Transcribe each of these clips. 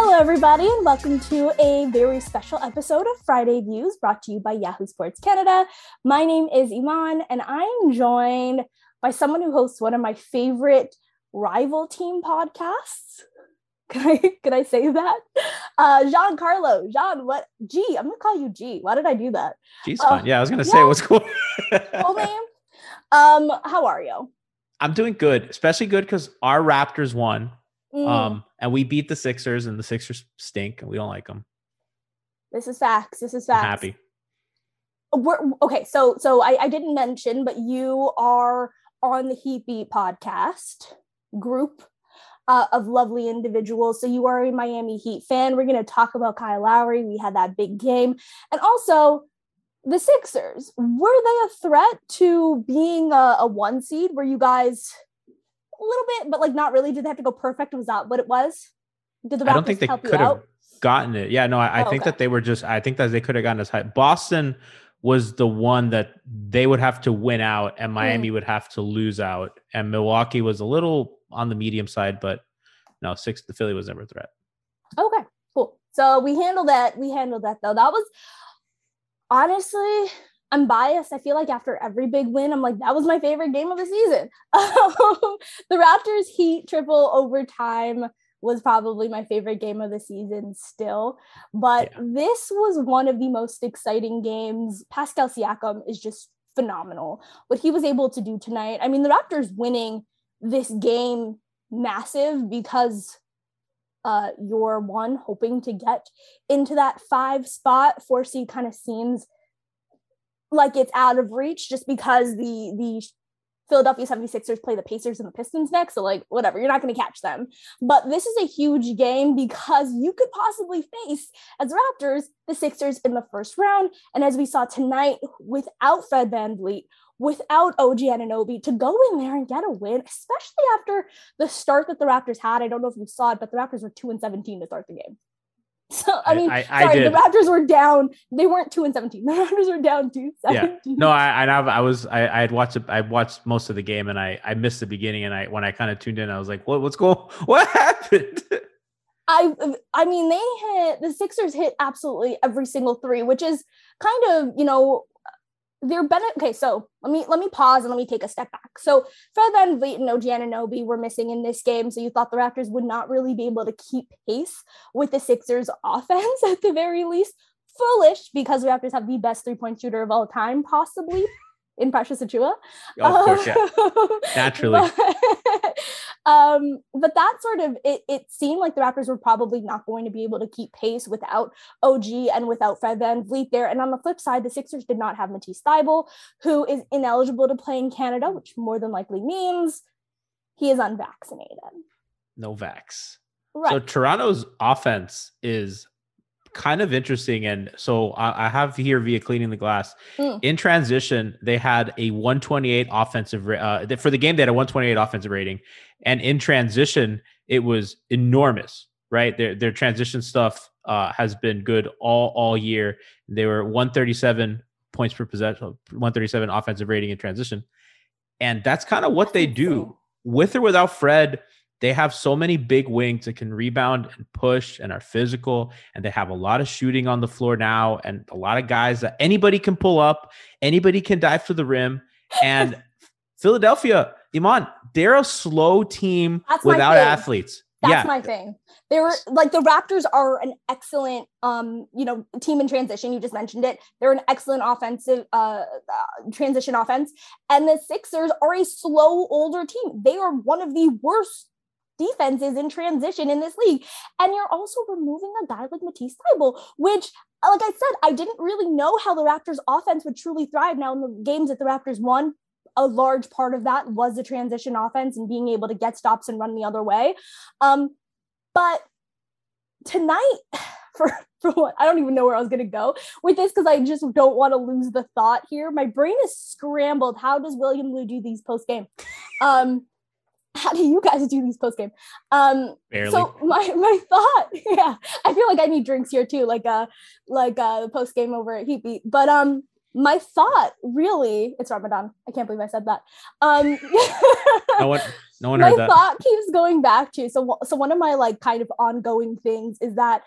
Hello, everybody, and welcome to a very special episode of Friday Views brought to you by Yahoo Sports Canada. My name is Iman, and I'm joined by someone who hosts one of my favorite rival team podcasts. Can I can I say that? Uh Giancarlo. Jean, what G? I'm gonna call you G. Why did I do that? G's Uh, fine. Yeah, I was gonna say yeah. what's cool. Full name? Um, how are you? I'm doing good, especially good because our Raptors won. Mm, Um, and we beat the Sixers, and the Sixers stink, and we don't like them. this is facts. This is I'm facts. happy. we're okay so so I, I didn't mention but you are on the heat beat podcast group uh, of lovely individuals so you are a miami heat fan we're going to talk about kyle lowry we had that big game and also the sixers were they a threat to being a, a one seed were you guys a little bit but like not really did they have to go perfect was that what it was did the Raptors I don't think they could have gotten it. Yeah, no, I, I Oh, think okay. that they were just. I think that they could have gotten as high. Boston was the one that they would have to win out, and Mm. Miami would have to lose out, and Milwaukee was a little on the medium side, but no, six. The Philly was never a threat. Okay, cool. So we handled that. We handled that though. That was honestly, I'm biased. I feel like after every big win, I'm like, that was my favorite game of the season. the Raptors Heat triple overtime was probably my favorite game of the season still. But Yeah. this was one of the most exciting games. Pascal Siakam is just phenomenal. What he was able to do tonight. I mean, the Raptors winning this game massive because uh you're one hoping to get into that five spot four seed kind of seems like it's out of reach just because the the Philadelphia 76ers play the Pacers and the Pistons next. So, like, whatever, you're not going to catch them. But this is a huge game because you could possibly face, as Raptors, the Sixers in the first round. And as we saw tonight, without Fred VanVleet, without OG Anunoby, to go in there and get a win, especially after the start that the Raptors had. I don't know if you saw it, but the Raptors were 2 and 17 to start the game. So, I I- mean, I- I sorry, the did. Raptors were down. They weren't 2 and 17. The Raptors were down 2 Yeah. No, I I I was I I had watched I watched most of the game and I I missed the beginning and I when I kind of tuned in I was like what what's going what happened I I mean they hit the Sixers hit absolutely every single three, which is kind of you know they're. Okay, so let me let me pause and let me take a step back. So Fred VanVleet and OG Anunoby were missing in this game, so you thought the Raptors would not really be able to keep pace with the Sixers' offense at the very least. Foolish because the Raptors have the best three point shooter of all time, possibly in Precious Achiuwa. of course yeah Um, Naturally. But, um, but that sort of it, it seemed like the Raptors were probably not going to be able to keep pace without OG and without Fred VanVleet there. And on the flip side, the Sixers did not have Matisse Thybulle, who is ineligible to play in Canada, which more than likely means he is unvaccinated. no vax Right. so Toronto's offense is kind of interesting and so I, I have here via cleaning the glass. Mm. in transition they had a 128 offensive uh for the game they had a 128 offensive rating and in transition it was enormous right? Their their transition stuff uh has been good all all year. They were 137 points per possession 137 offensive rating in transition and that's kind of what they do with or without fred they have so many big wings that can rebound and push and are physical and they have a lot of shooting on the floor now and a lot of guys that anybody can pull up anybody can dive to the rim and philadelphia iman they're a slow team That's without athletes That's yeah my thing. They were like the Raptors are an excellent, um, you know, team in transition. You just mentioned it. They're an excellent offensive uh, uh, transition offense, and the Sixers are a slow older team. They are one of the worst defenses in transition in this league. And you're also removing a guy like Matisse Thybulle, which like I said, I didn't really know how the Raptors offense would truly thrive. Now in the games that the Raptors won, a large part of that was the transition offense and being able to get stops and run the other way. Um, but tonight, for for what I don't even know where I was gonna go with this because I just don't want to lose the thought here. My brain is scrambled. How does William Lou do these post game? Um, how do you guys do these post game? Um, Barely. so my my thought, yeah, I feel like I need drinks here too, like uh like uh the post game over at Heat Beat. But um, my thought really, it's Ramadan. I can't believe I said that. Um, no one, no one my heard that. thought keeps going back to so so one of my like kind of ongoing things is that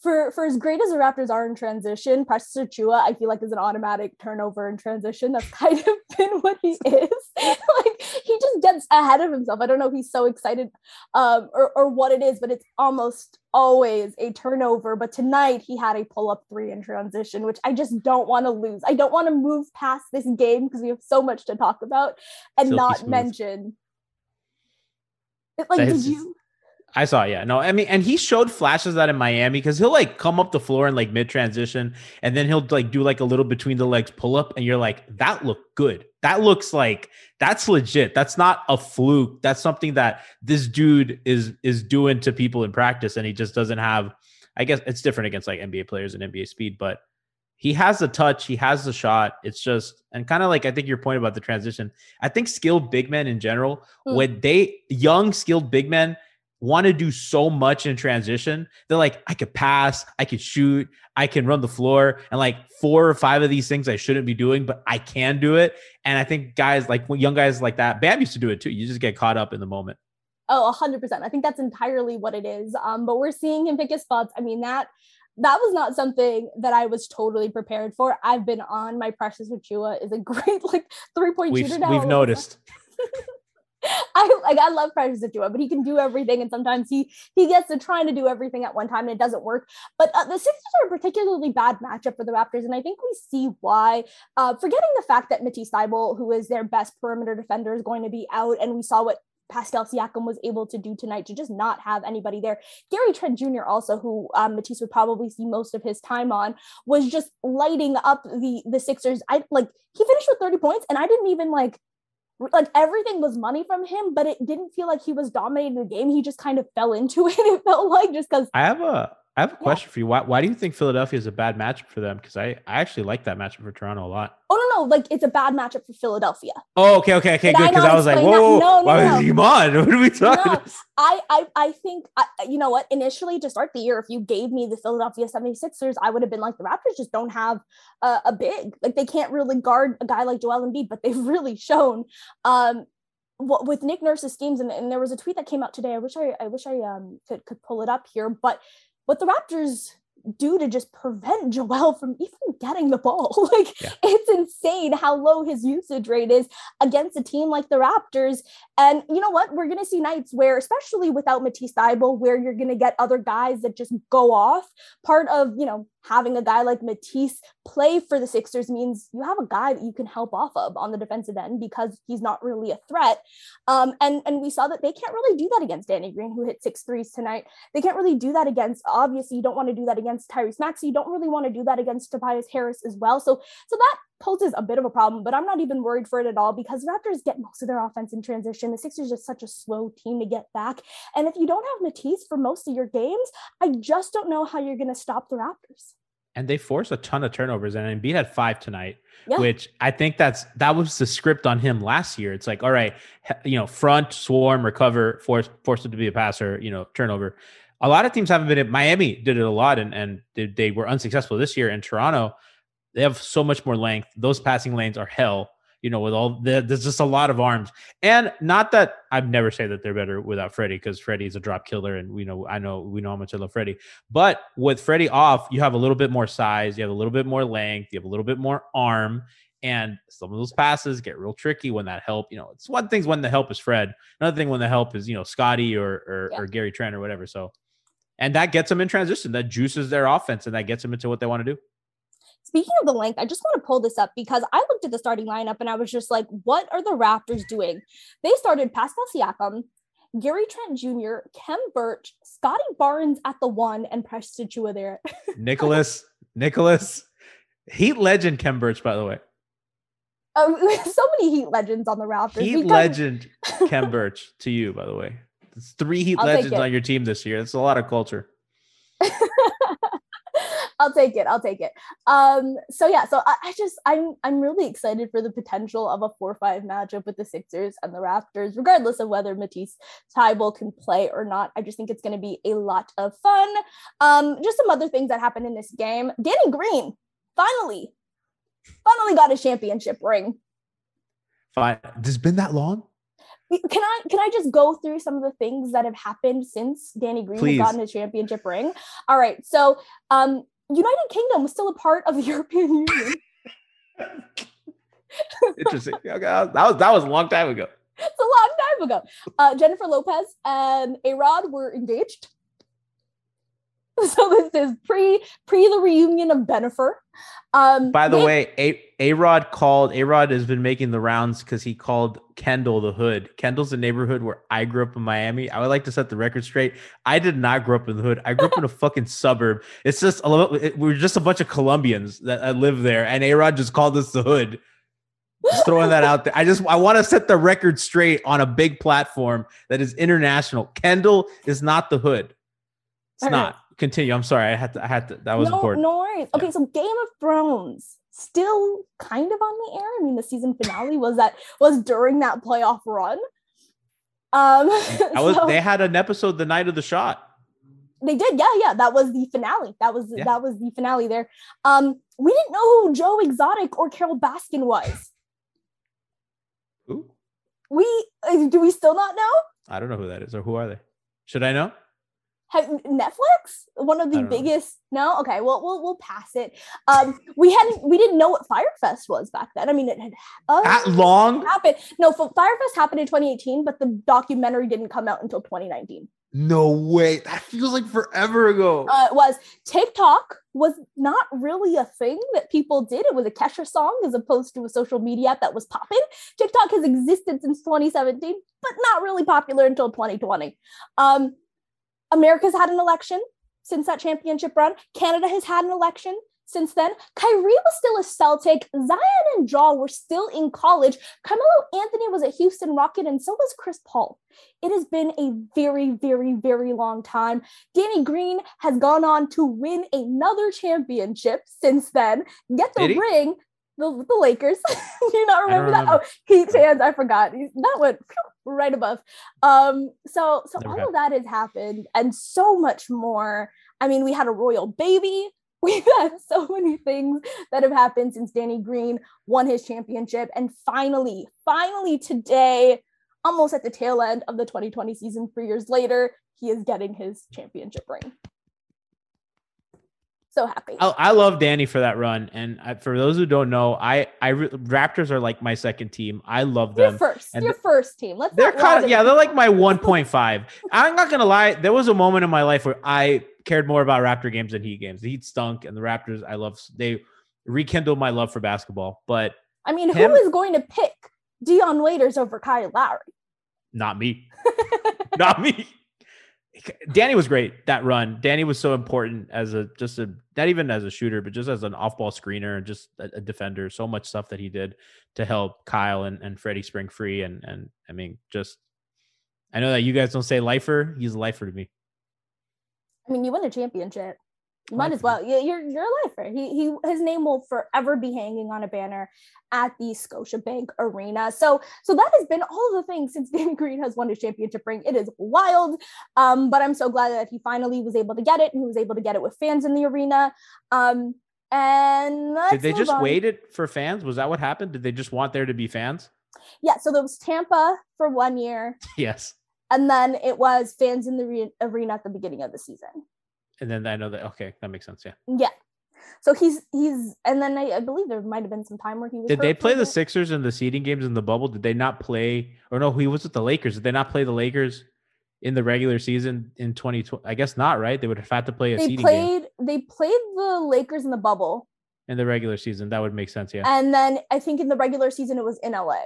for for as great as the Raptors are in transition, Precious Achiuwa, I feel like is an automatic turnover in transition. That's kind of been what he is. like he just gets ahead of himself. I don't know if he's so excited um, or or what it is, but it's almost always a turnover. But tonight he had a pull up three in transition, which I just don't want to lose. I don't want to move past this game because we have so much to talk about and Silky not smooth. mention. Like, That's did you? I saw, yeah. No, I mean, and he showed flashes that in Miami because he'll like come up the floor in like mid transition and then he'll like do like a little between the legs pull up and you're like, that looked good. That looks like that's legit. That's not a fluke. That's something that this dude is is doing to people in practice and he just doesn't have I guess it's different against like NBA players and NBA speed, but he has the touch, he has the shot. It's just and kind of like I think your point about the transition. I think skilled big men in general, Hmm. when they young skilled big men want to do so much in transition. They're like, I could pass, I could shoot, I can run the floor, and like four or five of these things I shouldn't be doing, but I can do it. And I think guys like young guys like that, Bam used to do it too. You just get caught up in the moment. Oh, 100%. I think that's entirely what it is. Um, but we're seeing him pick his spots. I mean, that that was not something that I was totally prepared for. I've been on my precious Achiuwa is a great like three point shooter now. we've noticed. I like I love Precious Achiuwa, but he can do everything, and sometimes he he gets to trying to do everything at one time and it doesn't work. But uh, the Sixers are a particularly bad matchup for the Raptors, and I think we see why. Uh, forgetting the fact that Matisse Thybulle, who is their best perimeter defender, is going to be out, and we saw what Pascal Siakam was able to do tonight to just not have anybody there. Gary Trent Jr. also, who um, Matisse would probably see most of his time on, was just lighting up the the Sixers. I like he finished with 30 points, and I didn't even like like everything was money from him, but it didn't feel like he was dominating the game. He just kind of fell into it. It felt like just because I have a I have a Yeah. question for you. Why why do you think Philadelphia is a bad matchup for them? Because I, I actually like that matchup for Toronto a lot. oh no no like it's a bad matchup for Philadelphia. Oh, okay, okay, okay, Did good. I Because not I was like, explain that? whoa, No, no, why no. on? What are we talking? No, I I I think I, you know what initially to start the year if you gave me the Philadelphia 76ers I would have been like the Raptors just don't have a, a big like they can't really guard a guy like Joel Embiid but they've really shown um what with Nick Nurse's schemes and, and there was a tweet that came out today I wish I I wish I um could could pull it up here but what the Raptors do to just prevent Joel from even getting the ball. Like Yeah. it's insane how low his usage rate is against a team like the Raptors. And you know what? We're gonna see nights where, especially without Matisse Thybulle, where you're gonna get other guys that just go off. Part of you know having a guy like Matisse play for the Sixers means you have a guy that you can help off of on the defensive end because he's not really a threat. Um, and and we saw that they can't really do that against Danny Green, who hit six threes tonight. They can't really do that against. Obviously, you don't want to do that against Tyrese Maxey. You don't really want to do that against Tobias Harris as well. So so that poses a bit of a problem. But I'm not even worried for it at all because Raptors get most of their offense in transition. The Sixers just such a slow team to get back. And if you don't have Matisse for most of your games, I just don't know how you're going to stop the Raptors. and they force a ton of turnovers. And Embiid had five tonight, Yeah. which I think that's that was the script on him last year. It's like, all right, you know, front, swarm, recover, force force him to be a passer, you know, turnover. A lot of teams haven't been. Miami did it a lot, and and they, they were unsuccessful this year. In Toronto, they have so much more length. Those passing lanes are hell. You know, with all the, there's just a lot of arms, and not that I've never say that they're better without Freddie because Freddie's a drop killer, and we know I know we know how much I love Freddie. But with Freddie off, you have a little bit more size, you have a little bit more length, you have a little bit more arm, and some of those passes get real tricky when that help. You know, it's one thing's when the help is Fred, another thing when the help is you know Scottie or or, Yeah. or Gary Trent or whatever. So, and that gets them in transition, that juices their offense, and that gets them into what they want to do. Speaking of the length, I just want to pull this up because I looked at the starting lineup and I was just like, what are the Raptors doing? They started Pascal Siakam, Gary Trent Jr., Khem Birch, Scottie Barnes at the one, and Precious Achiuwa there. Nicholas, Nicholas, Heat legend Khem Birch, by the way. Um, so many Heat legends on the Raptors. Heat because- legend Khem Birch to you, by the way. It's three Heat I'll legends on your team this year. That's a lot of culture. I'll take it. I'll take it. Um, so yeah, so I, I just I'm I'm really excited for the potential of a four-five matchup with the Sixers and the Raptors, regardless of whether Matisse Thybulle can play or not. I just think it's gonna be a lot of fun. Um, just some other things that happened in this game. Danny Green finally, finally got a championship ring. Fine. It's been that long? Can I can I just go through some of the things that have happened since Danny Green Please. has gotten his championship ring? All right, so um, United Kingdom was still a part of the European Union. Interesting. Okay, that was that was a long time ago. it's a long time ago. Uh, Jennifer Lopez and A Rod were engaged. So this is pre pre the reunion of Bennifer. Um, By the they- way, A A Rod called A Rod has been making the rounds because he called Kendall the hood. Kendall's the neighborhood where I grew up in Miami. I would like to set the record straight. I did not grow up in the hood. I grew up in a fucking suburb. It's just a little. It, we're just a bunch of Colombians that, that live there, and A Rod just called us the hood. Just throwing that out there. I just I want to set the record straight on a big platform that is international. Kendall is not the hood. It's All right. not. Continue. I'm sorry. I had to. I had to. That was no, important. no worries. Okay, so Game of Thrones still kind of on the air. I mean, the season finale was that was during that playoff run. Um, was, so they had an episode the night of the shot. they did, yeah, yeah. That was the finale. That was Yeah. that was the finale there. Um, we didn't know who Joe Exotic or Carole Baskin was. Who? We uh, do we still not know? I don't know who that is or who are they? Should I know? Have, Netflix, one of the don't know. biggest. No, okay, well, we'll we'll pass it. Um, we hadn't, we didn't know what Fyre Fest was back then. I mean, it had uh, That long? happened. No, Fyre Fest happened in 2018, but the documentary didn't come out until 2019. No way. That feels like forever ago. Uh, it was TikTok was not really a thing that people did. It was a Kesha song as opposed to a social media app that was popping. TikTok has existed since 2017, but not really popular until 2020. Um, America's had an election since that championship run. Canada has had an election since then. Kyrie was still a Celtic. Zion and Ja were still in college. Carmelo Anthony was a Houston Rocket, and so was Chris Paul. It has been a very, very, very long time. Danny Green has gone on to win another championship since then. Get the ring. The, the Lakers. Do you not I remember that? remember. Oh, Heat fans, I forgot. That went right above. Um, so so Never all got- of that has happened and so much more. I mean, we had a royal baby. We've had so many things that have happened since Danny Green won his championship. And finally, finally today, almost at the tail end of the 2020 season, three years later, he is getting his championship ring. So happy. I, I love Danny for that run. And I, for those who don't know, I, I Raptors are like my second team. I love them. Your first, and your th- first team. Let's They're kind of yeah, they're like my 1.5. I'm not gonna lie. There was a moment in my life where I cared more about Raptor games than Heat games. The Heat stunk, and the Raptors I love. They rekindled my love for basketball, but I mean, him- who is going to pick Dion Waiters over Kyle Lowry? not me. not me. Danny was great that run. Danny was so important as a just a not even as a shooter, but just as an off ball screener and just a, a defender. So much stuff that he did to help Kyle and, and Freddie spring free. And and I mean, just I know that you guys don't say lifer. He's a lifer to me. I mean, you won a championship. Might as well. You- You're you're a lifer. He he his name will forever be hanging on a banner at the Scotiabank Arena. So so that has been all the things since Danny Green has won his championship ring. It is wild. Um, but I'm so glad that he finally was able to get it and he was able to get it with fans in the arena. Um, and let's Did they just on. wait it for fans? Was that what happened? Did they just want there to be fans? Yeah. So there was Tampa for one year, Yes. and then it was fans in the re- arena at the beginning of the season. And then I know that okay, that makes sense. Yeah. Yeah. So he's he's and then I, I believe there might have been some time where he was. Did they play the. Sixers in the seeding games in the bubble? Did they not play? Or no, he was with the Lakers. Did they not play the Lakers in the regular season in 2020? I guess not, right? They would have had to play a They seeding game played they played the Lakers in the bubble, in the regular season. That would make sense. Yeah. and then I think in the regular season it was in LA.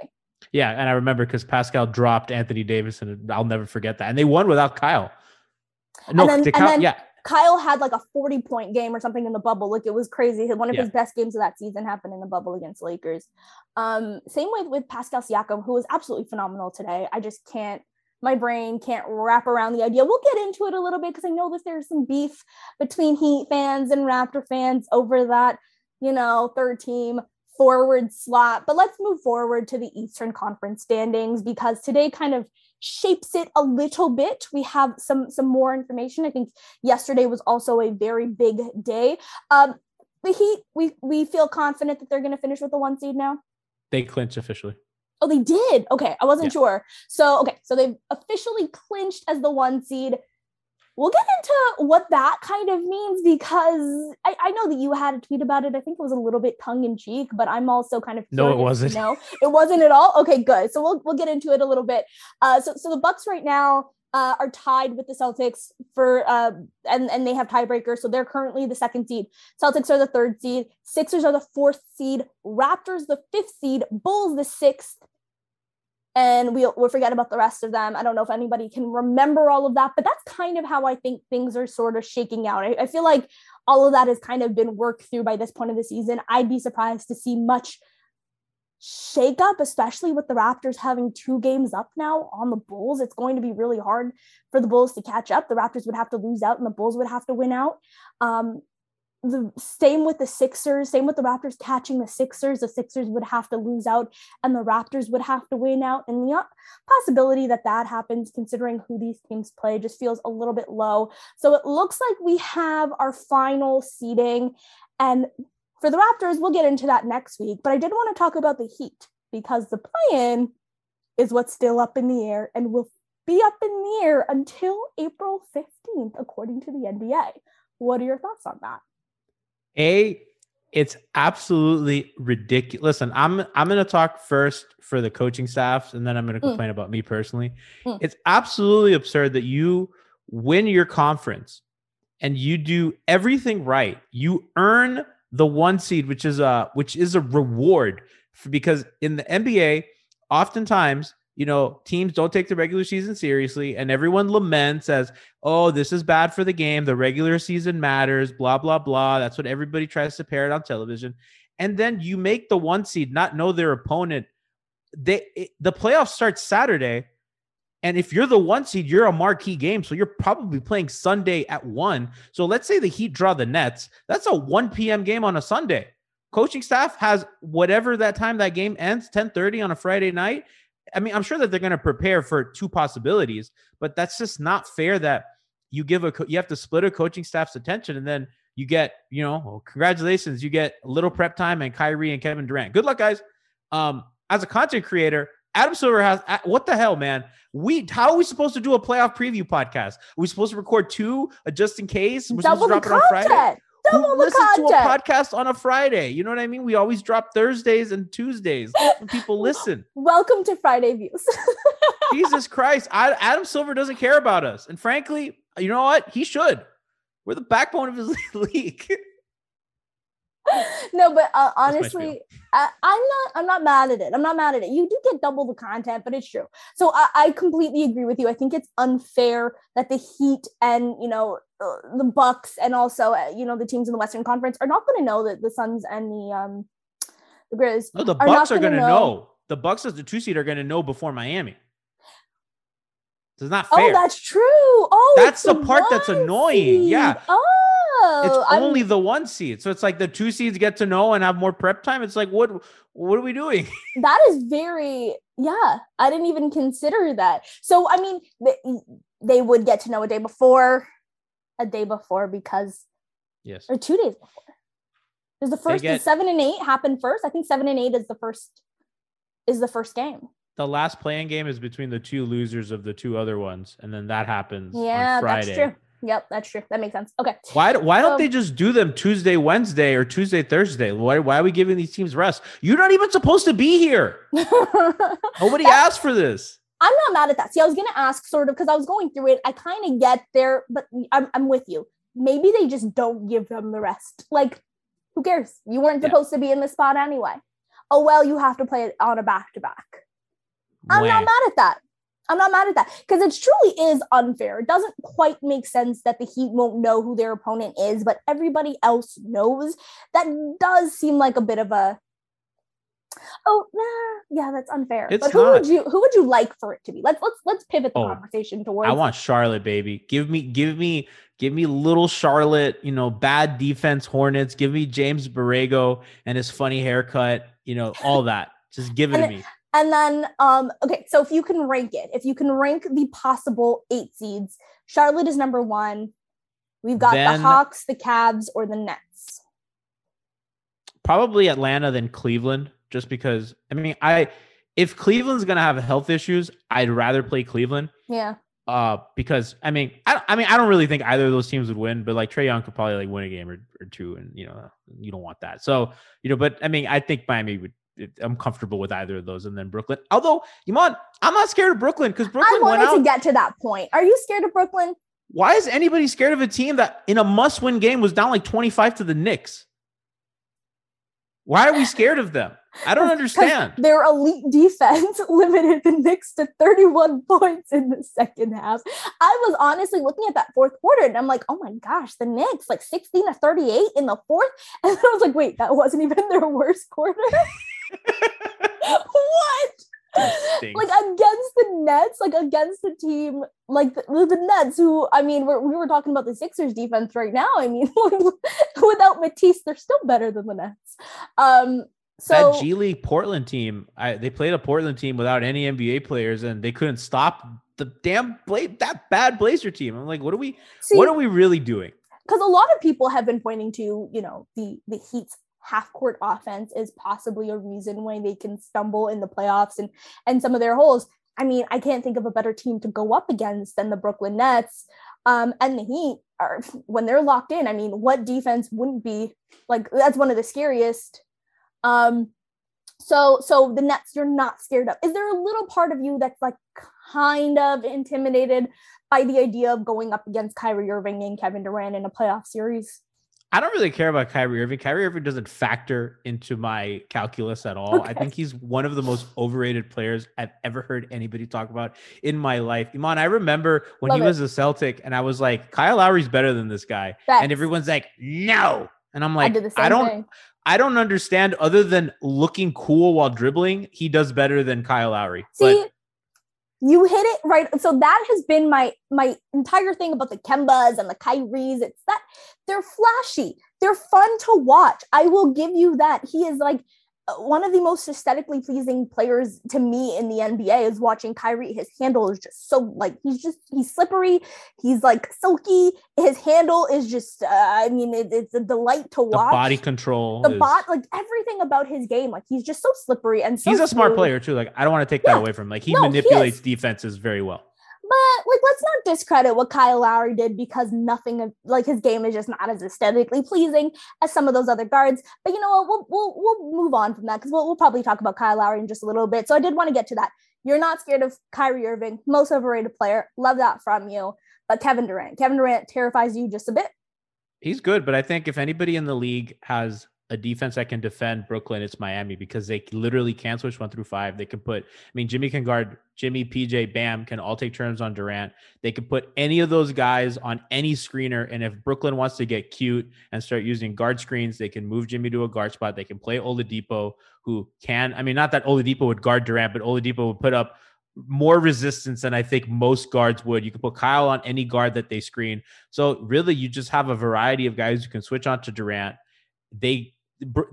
Yeah, and I remember because Pascal dropped Anthony Davis, and I'll never forget that. And they won without Kyle. No, then- and Kyle, then- yeah, Kyle had like a 40 point game or something in the bubble. Like it was crazy. One of Yeah. his best games of that season happened in the bubble against Lakers. Um, same with with Pascal Siakam, who was absolutely phenomenal today. I just can't, my brain can't wrap around the idea. We'll get into it a little bit because I know that there's some beef between Heat fans and Raptor fans over that, you know, third team forward slot. But let's move forward to the Eastern Conference standings because today kind of shapes it a little bit. We have some some more information. I think yesterday was also a very big day. Um, the Heat, we we feel confident that they're going to finish with the one seed now. they clinched officially. Oh, they did. Okay, I wasn't Yeah. sure. So okay, so they've officially clinched as the one seed. We'll get into what that kind of means because I, I know that you had a tweet about it. I think it was a little bit tongue in cheek, but I'm also kind of No, it wasn't. know. it wasn't at all. Okay, good. So we'll we'll get into it a little bit. Uh, so so the Bucks right now uh, are tied with the Celtics for uh, and and they have tiebreakers. So they're currently the second seed. Celtics are the third seed. Sixers are the fourth seed. Raptors the fifth seed. Bulls the sixth. And we'll we'll forget about the rest of them. I don't know if anybody can remember all of that, but that's kind of how I think things are sort of shaking out. I, I feel like all of that has kind of been worked through by this point of the season. I'd be surprised to see much shake up, especially with the Raptors having two games up now on the Bulls. It's going to be really hard for the Bulls to catch up. The Raptors would have to lose out and the Bulls would have to win out. Um, the same with the Sixers, same with the Raptors catching the Sixers. The Sixers would have to lose out and the Raptors would have to win out. And the uh, possibility that that happens, considering who these teams play, just feels a little bit low. So it looks like we have our final seeding. And for the Raptors, we'll get into that next week. But I did want to talk about the Heat because the play in is what's still up in the air and will be up in the air until April 15th, according to the NBA. What are your thoughts on that? A, it's absolutely ridiculous. Listen, I'm I'm gonna talk first for the coaching staffs, and then I'm gonna Mm. complain about me personally. Mm. It's absolutely absurd that you win your conference and you do everything right. You earn the one seed, which is a which is a reward for, because in the NBA, oftentimes you know teams don't take the regular season seriously, and everyone laments as oh, this is bad for the game. The regular season matters, blah, blah, blah. That's what everybody tries to parrot on television. And then you make the one seed not know their opponent. They it, the playoffs start Saturday. And if you're the one seed, you're a marquee game. So you're probably playing Sunday at one. So let's say the Heat draw the Nets. That's a 1 p.m. game on a Sunday. Coaching staff has whatever that time that game ends, 10:30 on a Friday night. I mean, I'm sure that they're going to prepare for two possibilities, but that's just not fair that you give a co- you have to split a coaching staff's attention and then you get, you know, well, congratulations, you get a little prep time and Kyrie and Kevin Durant. Good luck, guys. Um, as a content creator, Adam Silver has what the hell, man? We how are we supposed to do a playoff preview podcast? Are we supposed to record two uh, just in case? We're Double supposed to drop it on Friday. Content. Double Who the listens to a podcast on a Friday? You know what I mean? We always drop Thursdays and Tuesdays when people listen. Welcome to Friday Views. Jesus Christ. I, Adam Silver doesn't care about us. And frankly, you know what? He should. We're the backbone of his league. no, but uh, honestly, I, I'm not. I'm not mad at it. I'm not mad at it. You do get double the content, but it's true. So I, I completely agree with you. I think it's unfair that the Heat and you know the Bucks and also uh, you know the teams in the Western Conference are not going to know that the Suns and the um the Grizz No, the Bucks are going to know. know. The Bucks as the two seed are going to know before Miami. It's not Oh, fair. that's true. Oh, That's it's the part that's annoying. Yeah. Oh, it's I'm- only the one seed. So it's like the two seeds get to know and have more prep time. It's like, what what are we doing? that is very yeah. I didn't even consider that. So I mean, they would get to know a day before, a day before because Yes. or two days before. Does the first get- seven and eight happen first? I think seven and eight is the first is the first game. The last playing game is between the two losers of the two other ones, and then that happens Yeah, on Friday. that's true. Yep, that's true. That makes sense. Okay. Why why don't Um, they just do them Tuesday, Wednesday, or Tuesday, Thursday? Why why are we giving these teams rest? You're not even supposed to be here. Nobody asked for this. I'm not mad at that. See, I was gonna ask sort of because I was going through it. I kind of get there, but I'm I'm with you. Maybe they just don't give them the rest. Like, who cares? You weren't Yeah. supposed to be in the spot anyway. Oh well, you have to play it on a back to back. I'm not mad at that. I'm not mad at that because it truly is unfair. It doesn't quite make sense that the Heat won't know who their opponent is, but everybody else knows. That does seem like a bit of a oh nah, yeah, that's unfair. It's but who not. would you who would you like for it to be? Let's let's let's pivot the Oh, conversation towards. I want Charlotte, baby. Give me, give me, give me little Charlotte. You know, bad defense Hornets. Give me James Borrego and his funny haircut. You know, all that. Just give it to me. And then, um, okay, so if you can rank it, if you can rank the possible eight seeds, Charlotte is number one. We've got Then- the Hawks, the Cavs, or the Nets. Probably Atlanta than Cleveland, just because. I mean, I if Cleveland's gonna have health issues, I'd rather play Cleveland. Yeah. Uh, because I mean, I, I mean, I don't really think either of those teams would win, but like Trae Young could probably like win a game or, or two, and you know, you don't want that. So you know, but I mean, I think Miami would. I'm comfortable with either of those, and then Brooklyn. Although, Iman, I'm not scared of Brooklyn because I Brooklyn went wanted out. to get to that point. Are you scared of Brooklyn? Why is anybody scared of a team that in a must-win game was down like 25 to the Knicks? Why are we scared of them? I don't understand. Their elite defense limited the Knicks to 31 points in the second half. I was honestly looking at that fourth quarter and I'm like, oh my gosh, the Knicks like 16 to 38 in the fourth. And I was like, wait, that wasn't even their worst quarter. what? Like against the Nets, like against the team like the, the Nets, who I mean, we're, we were talking about the Sixers defense right now. I mean, without Matisse, they're still better than the Nets. Um, so that G League Portland team, I, they played a Portland team without any NBA players, and they couldn't stop the damn Bla- that bad Blazer team. I'm like, what are we? see, what are we really doing? because a lot of people have been pointing to you know the the heat's half court offense is possibly a reason why they can stumble in the playoffs and and some of their holes i mean i can't think of a better team to go up against than the brooklyn nets um and the heat are when they're locked in i mean what defense wouldn't be like that's one of the scariest um so so the nets you're not scared of is there a little part of you that's like kind of intimidated by the idea of going up against Kyrie Irving and Kevin Durant in a playoff series. I don't really care about Kyrie Irving. Kyrie Irving doesn't factor into my calculus at all. I think he's one of the most overrated players I've ever heard anybody talk about in my life. Iman, I remember when Love he it. was a Celtic and I was like, Kyle Lowry's better than this guy. And everyone's like, no. And I'm like, same I don't thing. I don't understand other than looking cool while dribbling, he does better than Kyle Lowry. See, but you hit it right. So that has been my my entire thing about the Kembas and the Kyries. It's that they're flashy. They're fun to watch. I will give you that. He is like one of the most aesthetically pleasing players to me in the NBA is watching Kyrie. His handle is just so like he's just he's slippery. He's like silky. His handle is just uh, I mean it, it's a delight to the watch. body control. the is- bot like everything about his game like he's just so slippery and so he's a smart smooth. player too. Like I don't want to take that away from him. Like he No, manipulates is. defenses very well. But like, let's not discredit what Kyle Lowry did because nothing of like his game is just not as aesthetically pleasing as some of those other guards. But you know what? We'll we'll, we'll move on from that because we'll, we'll probably talk about Kyle Lowry in just a little bit. So I did want to get to that. You're not scared of Kyrie Irving, most overrated player. Love that from you. But Kevin Durant, Kevin Durant terrifies you just a bit. He's good, but I think if anybody in the league has a defense that can defend Brooklyn, it's Miami because they literally can switch one through five. They can put, I mean, Jimmy can guard Jimmy, PJ, Bam can all take turns on Durant. They can put any of those guys on any screener. And if Brooklyn wants to get cute and start using guard screens, they can move Jimmy to a guard spot. They can play Oladipo, who can, I mean, not that Oladipo would guard Durant, but Oladipo would put up more resistance than I think most guards would. You can put Kyle on any guard that they screen. So really, you just have a variety of guys who can switch on to Durant. They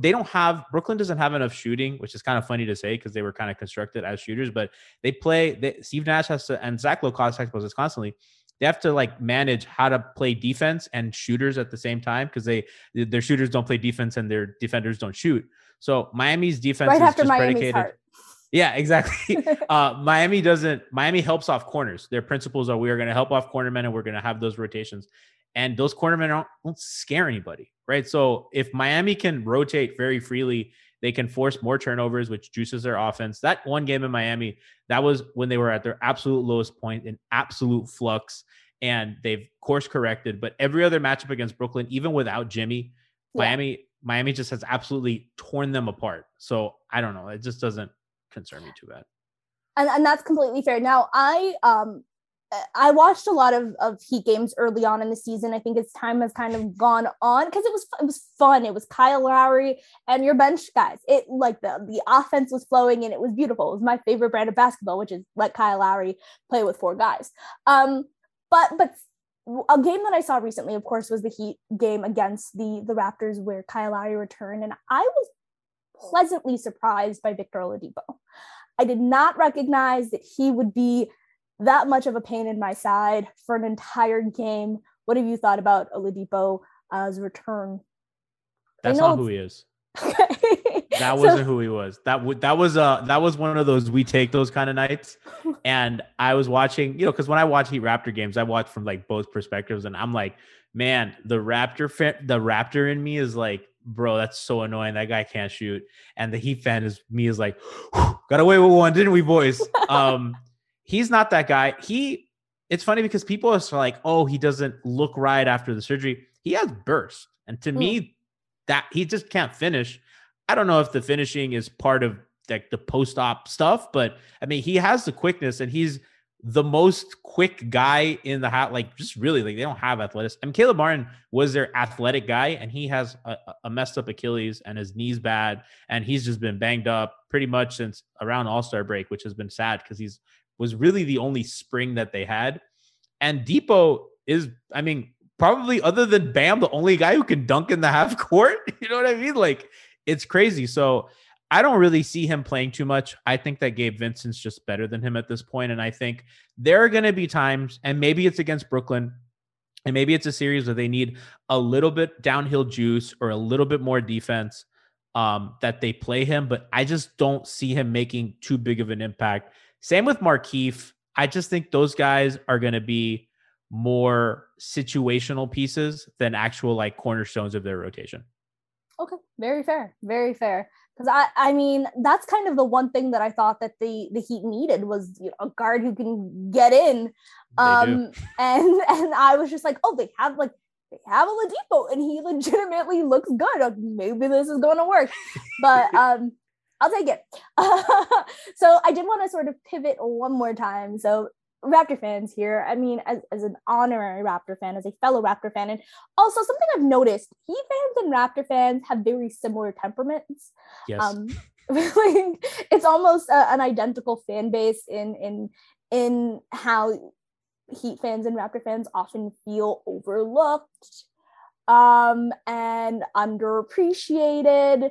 they don't have Brooklyn doesn't have enough shooting, which is kind of funny to say because they were kind of constructed as shooters. But they play. They, Steve Nash has to and Zach talks about this constantly. They have to like manage how to play defense and shooters at the same time because they their shooters don't play defense and their defenders don't shoot. So Miami's defense right is after just Miami's predicated. heart. Yeah, exactly. uh, Miami doesn't. Miami helps off corners. Their principles are we are going to help off cornermen and we're going to have those rotations, and those cornermen don't, don't scare anybody, right? So if Miami can rotate very freely, they can force more turnovers, which juices their offense. That one game in Miami, that was when they were at their absolute lowest point in absolute flux, and they've course corrected. But every other matchup against Brooklyn, even without Jimmy, Yeah. Miami Miami just has absolutely torn them apart. So I don't know. It just doesn't concern me too bad. and, and that's completely fair. Now, I um I watched a lot of, of Heat games early on in the season. I think as time has kind of gone on because it was it was fun. It was Kyle Lowry and your bench guys. It like the the offense was flowing and it was beautiful. It was my favorite brand of basketball, which is let Kyle Lowry play with four guys. Um, but but a game that I saw recently, of course, was the Heat game against the the Raptors where Kyle Lowry returned, and I was pleasantly surprised by Victor Oladipo. I did not recognize that he would be that much of a pain in my side for an entire game. What have you thought about Oladipo as return? That's not who he is. that wasn't so, who he was. That w- that was uh that was one of those we take those kind of nights. And I was watching, you know, because when I watch Heat Raptor games, I watch from like both perspectives, and I'm like, man, the Raptor fan, the Raptor in me is like, bro, that's so annoying. That guy can't shoot. And the Heat fan is me is like, got away with one, didn't we, boys? um, he's not that guy. He. It's funny because people are like, oh, he doesn't look right after the surgery. He has burst, and to mm. me, that he just can't finish. I don't know if the finishing is part of like the post-op stuff, but I mean, he has the quickness and he's the most quick guy in the hat. Like, just really, like they don't have athletics. I mean, Caleb Martin was their athletic guy, and he has a, a messed up Achilles and his knees bad, and he's just been banged up pretty much since around All Star break, which has been sad because he's was really the only spring that they had. And Dipo is, I mean, probably other than Bam, the only guy who can dunk in the half court. You know what I mean? Like it's crazy. So I don't really see him playing too much. I think that Gabe Vincent's just better than him at this point. And I think there are going to be times, and maybe it's against Brooklyn, and maybe it's a series where they need a little bit downhill juice or a little bit more defense um, that they play him. But I just don't see him making too big of an impact. Same with Markieff. I just think those guys are going to be more situational pieces than actual like cornerstones of their rotation. Okay, very fair, very fair. Because I, I mean, that's kind of the one thing that I thought that the the Heat needed was you know, a guard who can get in. Um, and and I was just like, oh, they have like they have Oladipo, and he legitimately looks good. Maybe this is going to work, but um, I'll take it. so I did want to sort of pivot one more time. So Raptor fans here. I mean, as, as an honorary Raptor fan, as a fellow Raptor fan, and also something I've noticed: Heat fans and Raptor fans have very similar temperaments. Yes. Um, it's almost a, an identical fan base in in in how Heat fans and Raptor fans often feel overlooked um, and underappreciated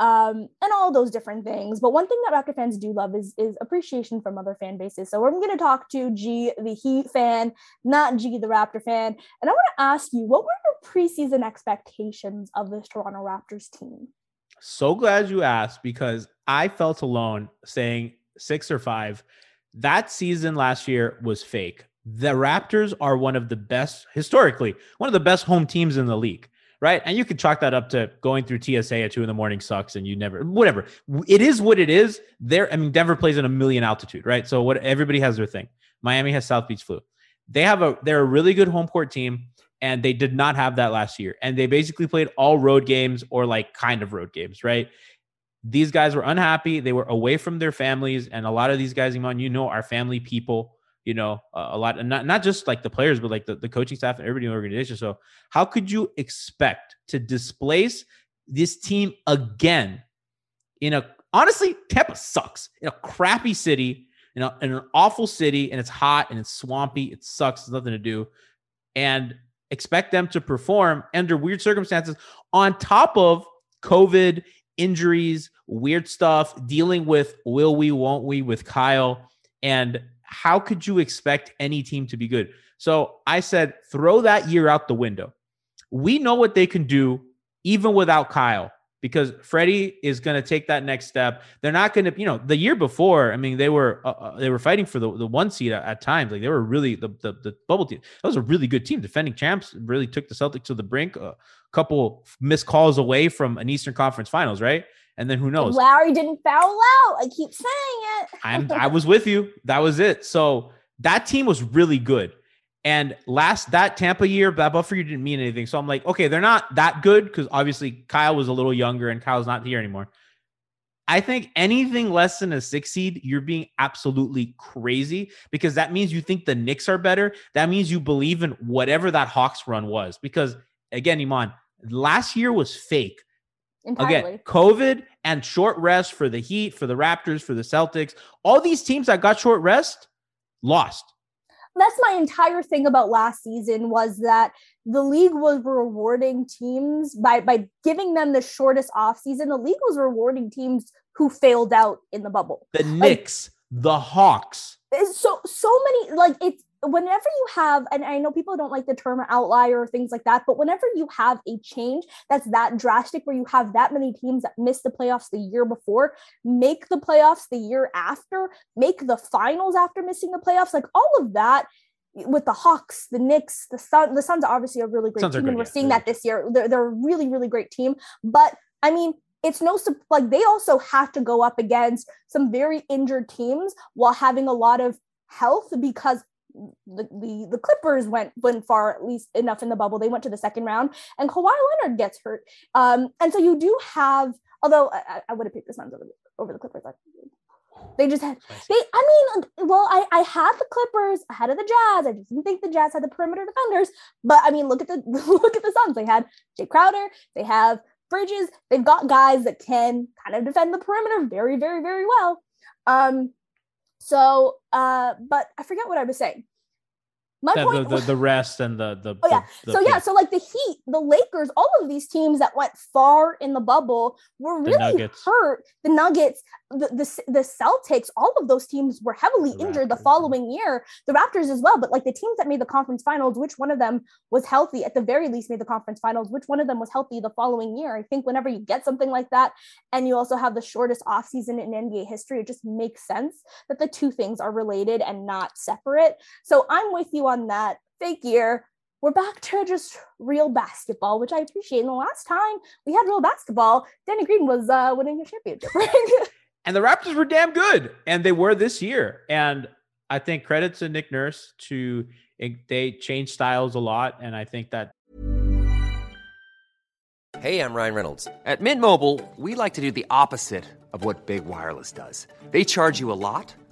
um, and all those different things. But one thing that Raptor fans do love is is appreciation from other fan bases. So I'm going to talk to G, the Heat fan, not G, the Raptor fan, and I want to ask you, what were your preseason expectations of this Toronto Raptors team? So glad you asked because I felt alone saying six or five. That season last year was fake. The Raptors are one of the best, historically, one of the best home teams in the league right? And you could chalk that up to going through TSA at two in the morning sucks and you never, whatever. It is what it is. There, I mean, Denver plays in a million altitude, right? So what everybody has their thing. Miami has South Beach flu. They have a, they're a really good home court team and they did not have that last year. And they basically played all road games or like kind of road games, right? These guys were unhappy. They were away from their families. And a lot of these guys, Iman, you know, are family people you know, a lot, and not not just like the players, but like the, the coaching staff and everybody in the organization. So, how could you expect to displace this team again in a honestly, Tampa sucks in a crappy city, in, a, in an awful city, and it's hot and it's swampy. It sucks. There's nothing to do, and expect them to perform under weird circumstances on top of COVID injuries, weird stuff, dealing with will we, won't we with Kyle. And how could you expect any team to be good? So I said, throw that year out the window. We know what they can do even without Kyle because Freddie is going to take that next step. They're not going to, you know, the year before, I mean, they were uh, uh, they were fighting for the, the one seed at, at, times. Like they were really the, the, the bubble team. That was a really good team. Defending champs really took the Celtics to the brink. A couple missed calls away from an Eastern Conference Finals, right? And then who knows? Lowry didn't foul out. I keep saying it. I'm I was with you. That was it. So that team was really good. And last that Tampa year, that buffer year didn't mean anything. So I'm like, okay, they're not that good because obviously Kyle was a little younger and Kyle's not here anymore. I think anything less than a six seed, you're being absolutely crazy because that means you think the Knicks are better. That means you believe in whatever that Hawks run was. Because again, Iman, last year was fake. Entirely. Again, COVID and short rest for the Heat, for the Raptors, for the Celtics, all these teams that got short rest lost that's my entire thing about last season was that the league was rewarding teams by by giving them the shortest offseason. The league was rewarding teams who failed out in the bubble. The Knicks, like, the Hawks. So so many like it's whenever you have and i know people don't like the term outlier or things like that but whenever you have a change that's that drastic where you have that many teams that missed the playoffs the year before make the playoffs the year after make the finals after missing the playoffs like all of that with the Hawks, the Knicks, the Sun, the Suns are obviously a really great Suns team, and we're seeing that this year. They're, they're a really, really great team. But I mean, it's no like they also have to go up against some very injured teams while having a lot of health because the, the, the Clippers went went far at least enough in the bubble. They went to the second round, and Kawhi Leonard gets hurt. Um, and so you do have, although I, I would have picked the Suns over the, over the Clippers. They just had they. I mean, well, I I had the Clippers ahead of the Jazz. I just didn't think the Jazz had the perimeter defenders. But I mean, look at the look at the Suns. They had Jae Crowder. They have Bridges. They've got guys that can kind of defend the perimeter very, very, very well. Um, so, uh, but I forget what I was saying. My the, point, the, the, the, rest and the the oh yeah the, so yeah so like the Heat, the Lakers, all of these teams that went far in the bubble were really hurt. The Nuggets, the, the the Celtics, all of those teams were heavily injured the following year. The Raptors as well, but like the teams that made the conference finals, which one of them was healthy at the very least made the conference finals? Which one of them was healthy the following year? I think whenever you get something like that, and you also have the shortest offseason in NBA history, it just makes sense that the two things are related and not separate. So I'm with you on that fake year. We're back to just real basketball, which I appreciate. And the last time we had real basketball, Danny Green was uh, winning a championship and the Raptors were damn good, and they were this year. And I think credit to Nick Nurse to they changed styles a lot, and I think that. Hey, I'm Ryan Reynolds. At Mint Mobile, we like to do the opposite of what big wireless does. They charge you a lot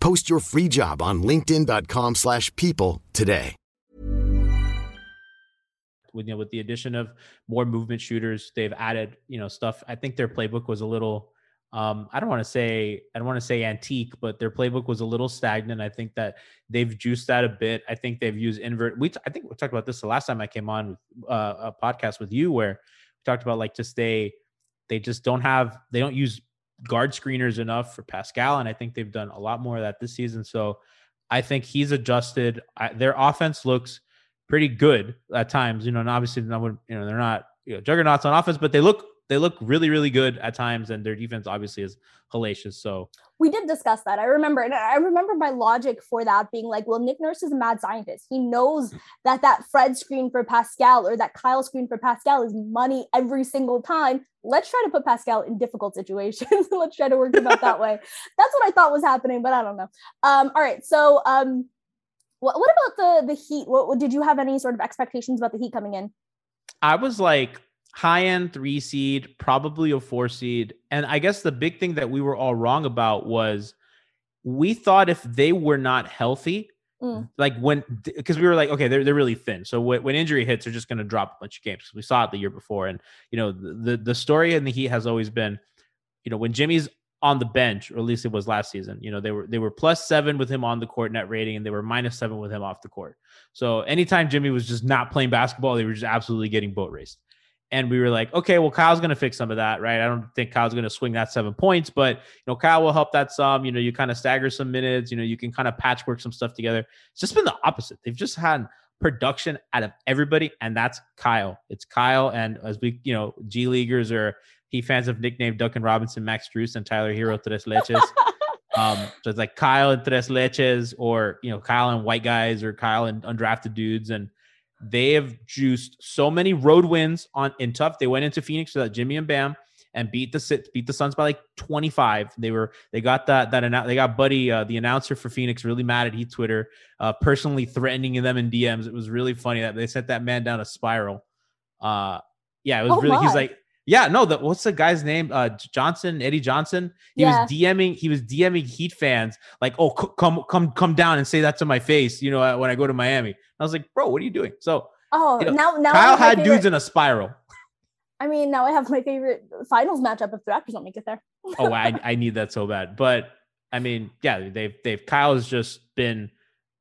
Post your free job on linkedin.com slash people today. With you know, with the addition of more movement shooters, they've added, you know, stuff. I think their playbook was a little um, I don't want to say I don't want to say antique, but their playbook was a little stagnant. I think that they've juiced that a bit. I think they've used invert. We t- I think we talked about this the last time I came on uh, a podcast with you, where we talked about like just they they just don't have they don't use guard screeners enough for Pascal, and I think they've done a lot more of that this season. So I think he's adjusted. I, their offense looks pretty good at times, you know, and obviously, you know, they're not you know, juggernauts on offense, but they look they look really, really good at times, and their defense obviously is hellacious. So we did discuss that. I remember, and I remember my logic for that being like, well, Nick Nurse is a mad scientist. He knows that that Fred screen for Pascal or that Kyle screen for Pascal is money every single time. Let's try to put Pascal in difficult situations. Let's try to work him out that way. That's what I thought was happening, but I don't know. Um, all right, so um, what, what about the the Heat? What, what did you have any sort of expectations about the Heat coming in? I was like high end three seed, probably a four seed. And I guess the big thing that we were all wrong about was we thought if they were not healthy, mm. like when, because we were like, okay, they're, they're really thin. So when, when injury hits, they're just going to drop a bunch of games. We saw it the year before. And, you know, the, the story in the Heat has always been, you know, when Jimmy's on the bench, or at least it was last season. You know, they were they were plus seven with him on the court net rating, and they were minus seven with him off the court. So anytime Jimmy was just not playing basketball, they were just absolutely getting boat raced. And we were like, okay, well, Kyle's going to fix some of that, right? I don't think Kyle's going to swing that seven points, but you know, Kyle will help that some. You know, you kind of stagger some minutes. You know, you can kind of patchwork some stuff together. It's just been the opposite. They've just had production out of everybody, and that's Kyle. It's Kyle, and as we, you know, G leaguers or he fans have nicknamed Duncan Robinson, Max Strus, and Tyler Herro Tres Leches. um, so it's like Kyle and Tres Leches, or you know, Kyle and white guys, or Kyle and undrafted dudes, and they have juiced so many road wins on in tough. They went into Phoenix without Jimmy and Bam and beat the beat the Suns by like 25. They were they got that that they got Buddy uh, the announcer for Phoenix really mad at Heat Twitter, uh, personally threatening them in DMs. It was really funny that they sent that man down a spiral. Uh, yeah, it was Oh really. He's like, yeah, no, the, what's the guy's name? Uh, Johnson, Eddie Johnson. He Yeah. was DMing. He was DMing Heat fans like, oh, c- come come come down and say that to my face. You know, uh, when I go to Miami. I was like, bro, what are you doing? So Oh, You know, now now Kyle had favorite- dudes in a spiral. I mean, now I have my favorite finals matchup if the Raptors don't make it there. oh, I, I need that so bad. But I mean, yeah, they've they've Kyle has just been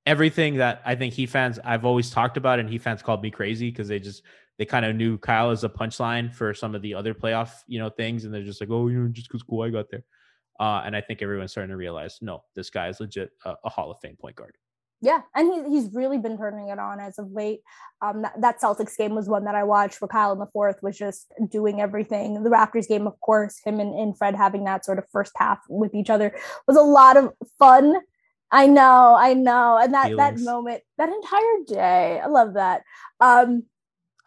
everything that I think Heat fans I've always talked about, and Heat fans called me crazy because they just they kind of knew Kyle as a punchline for some of the other playoff you know things, and they're just like, oh, you know, just because Kawhi got there. Uh, and I think everyone's starting to realize, no, this guy is legit a, a Hall of Fame point guard. Yeah, and he, he's really been turning it on as of late. Um, that, that Celtics game was one that I watched where Kyle in the fourth was just doing everything. The Raptors game, of course, him and, and Fred having that sort of first half with each other was a lot of fun. I know, I know, and that that moment, that entire day, I love that. Um,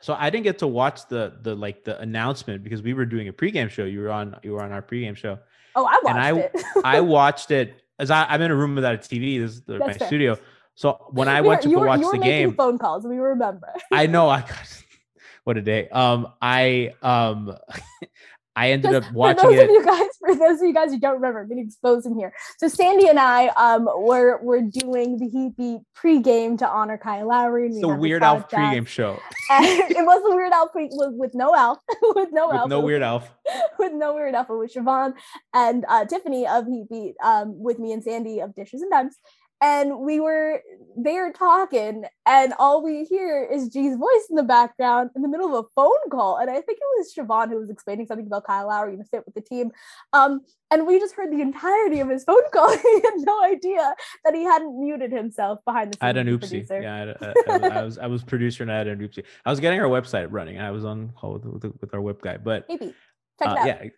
So I didn't get to watch the the like the announcement because we were doing a pregame show. You were on you were on our pregame show. oh, I watched and I it. I watched it as I, I'm in a room without a TV. This is the, my fair. studio. So when I We went were- to go were- watch you were the making game, phone calls. We remember. I know I got what a day. Um, I um, I ended up for watching those of you guys, for those of you guys who don't remember, I'm gonna expose him here. So Sandy and I um were were doing the Heat Beat pregame to honor Kyle Lowry. and we It's the Weird Al pregame show And it was the Weird Al pre with, with no Al, with no Al, with no but Weird Alf. with no Weird Al, but with Siobhan and uh, Tiffany of Heat Beat, um, with me and Sandy of Dishes and Duds. And we were there talking, and all we hear is G's voice in the background in the middle of a phone call. And I think it was Siobhan who was explaining something about Kyle Lowry and fit with the team. Um, and we just heard the entirety of his phone call. he had no idea that he hadn't muted himself behind the scenes I had an oopsie. producer. Yeah, I, had- I- I- I was I was producer and I had an oopsie. I was getting our website running. I was on call with, with, with our web guy, but Maybe. Check uh, it out. yeah,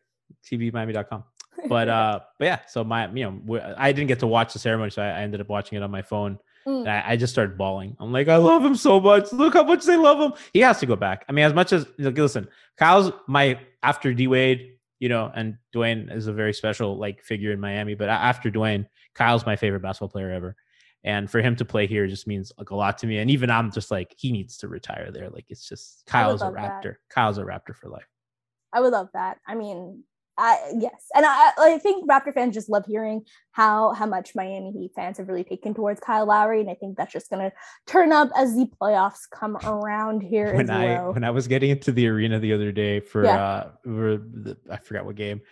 tvmiami.com. But uh, but yeah. So my you know I didn't get to watch the ceremony, so I, I ended up watching it on my phone. Mm. And I, I just started bawling. I'm like, I love him so much. Look how much they love him. He has to go back. I mean, as much as like, listen, Kyle's my after D Wade, you know, and Dwayne is a very special like figure in Miami. But after Dwayne, Kyle's my favorite basketball player ever. And for him to play here just means like a lot to me. And even I'm just like, he needs to retire there. Like it's just Kyle's a love that. Raptor. Kyle's a Raptor for life. I would love that. I mean, I yes, and I I think Raptor fans just love hearing how how much Miami Heat fans have really taken towards Kyle Lowry, and I think that's just gonna turn up as the playoffs come around here when I well. when I was getting into the arena the other day for Yeah. uh for the, I forgot what game,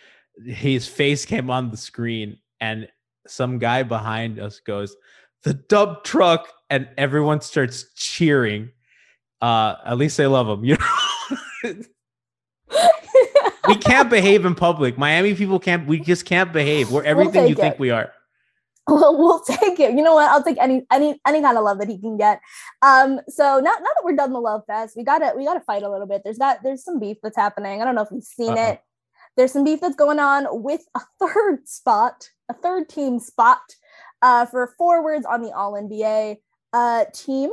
his face came on the screen and some guy behind us goes, "The dub truck," and everyone starts cheering. Uh, at least they love him, you know. we can't behave in public. Miami people can't. We just can't behave. We're everything you take think we are. well, we'll take it. You know what? I'll take any any any kind of love that he can get. Um, so now now that we're done the love fest, we gotta we gotta fight a little bit. There's that there's some beef that's happening. I don't know if you've seen Uh-oh. it. There's some beef that's going on with a third spot, a third team spot, uh, for forwards on the All NBA uh team.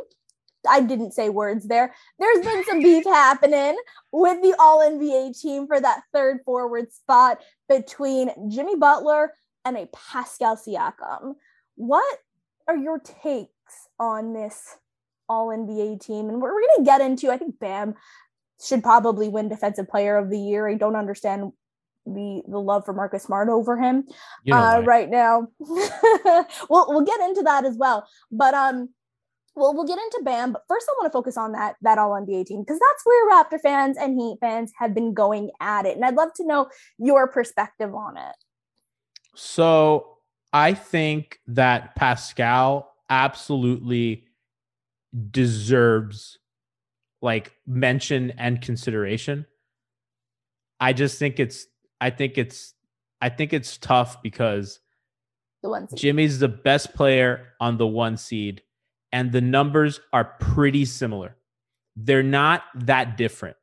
I didn't say words there. There's been some beef happening with the All NBA team for that third forward spot between Jimmy Butler and a Pascal Siakam. What are your takes on this All NBA team? And we're, we're going to get into, I think Bam should probably win Defensive Player of the Year. I don't understand the the love for Marcus Smart over him You know uh, right now. we'll we'll get into that as well. But um well we'll get into Bam, but first I want to focus on that that all NBA team because that's where Raptor fans and Heat fans have been going at it. And I'd love to know your perspective on it. So I think that Pascal absolutely deserves like mention and consideration. I just think it's I think it's I think it's tough because The one seed. Jimmy's the best player on the one seed, and the numbers are pretty similar. They're not that different,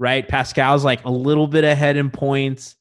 right? Pascal's like a little bit ahead in points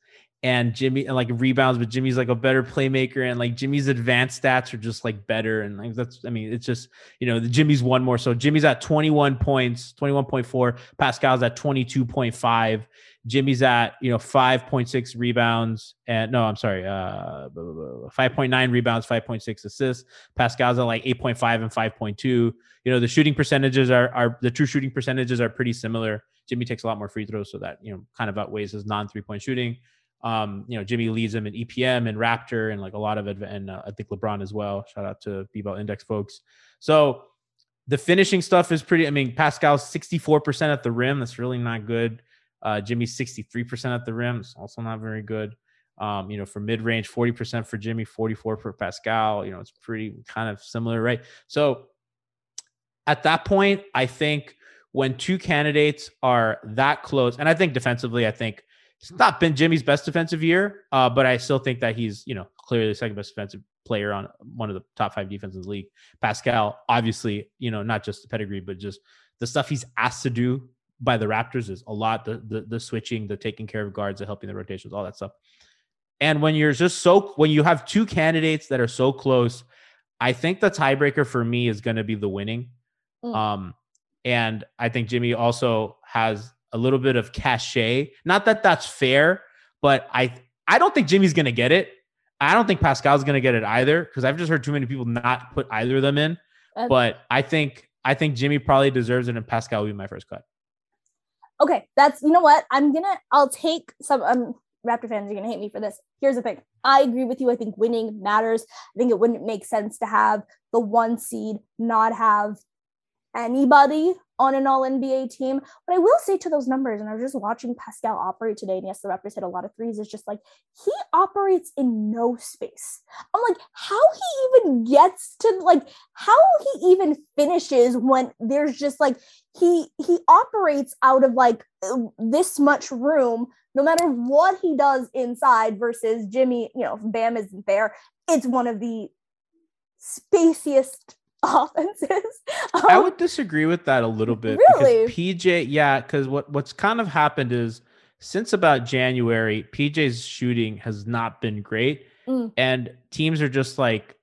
and Jimmy and like rebounds, but Jimmy's like a better playmaker, and like Jimmy's advanced stats are just like better. And like that's, I mean, it's just, you know, the Jimmy's one more. So Jimmy's at 21 points, 21.4, Pascal's at 22.5. Jimmy's at you know 5.6 rebounds and no, I'm sorry, uh, 5.9 rebounds, 5.6 assists. Pascal's at like 8.5 and 5.2. You know the shooting percentages are are the true shooting percentages are pretty similar. Jimmy takes a lot more free throws, so that you know kind of outweighs his non three point shooting. Um, you know Jimmy leads him in EPM and Raptor and like a lot of it, and uh, I think LeBron as well. Shout out to B-Ball Index folks. So the finishing stuff is pretty. I mean Pascal's 64% at the rim. That's really not good. Uh, Jimmy's 63% at the rim. It's also not very good. Um, you know, for mid range, 40% for Jimmy, 44 for Pascal. You know, it's pretty kind of similar, right? So at that point, I think when two candidates are that close, and I think defensively, I think it's not been Jimmy's best defensive year, uh, but I still think that he's, you know, clearly the second best defensive player on one of the top five defenses in the league. Pascal, obviously, you know, not just the pedigree, but just the stuff he's asked to do by the Raptors is a lot. The the, the switching, the taking care of guards, the helping the rotations, all that stuff. And when you're just so when you have two candidates that are so close, I think the tiebreaker for me is going to be the winning. Mm. Um, and I think Jimmy also has a little bit of cachet. Not that that's fair, but I I don't think Jimmy's going to get it. I don't think Pascal's going to get it either because I've just heard too many people not put either of them in. Uh, But I think I think Jimmy probably deserves it, and Pascal will be my first cut. okay, that's you know what I'm gonna. I'll take some. Um, Raptor fans are gonna hate me for this. Here's the thing. I agree with you. I think winning matters. I think it wouldn't make sense to have the one seed not have anybody on an all NBA team. But I will say to those numbers, and I was just watching Pascal operate today, and yes, the Raptors hit a lot of threes. It's just like he operates in no space. I'm like, how he even gets to like how he even finishes when there's just like he he operates out of like this much room no matter what he does inside versus Jimmy, you know, if Bam isn't there, it's one of the spaciest offenses. I Um, would disagree with that a little bit Really? because PJ, yeah, because what what's kind of happened is since about January, PJ's shooting has not been great, Mm. and teams are just like